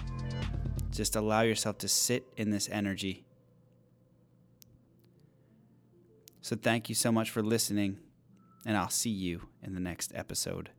Just allow yourself to sit in this energy. So, thank you so much for listening, and I'll see you in the next episode.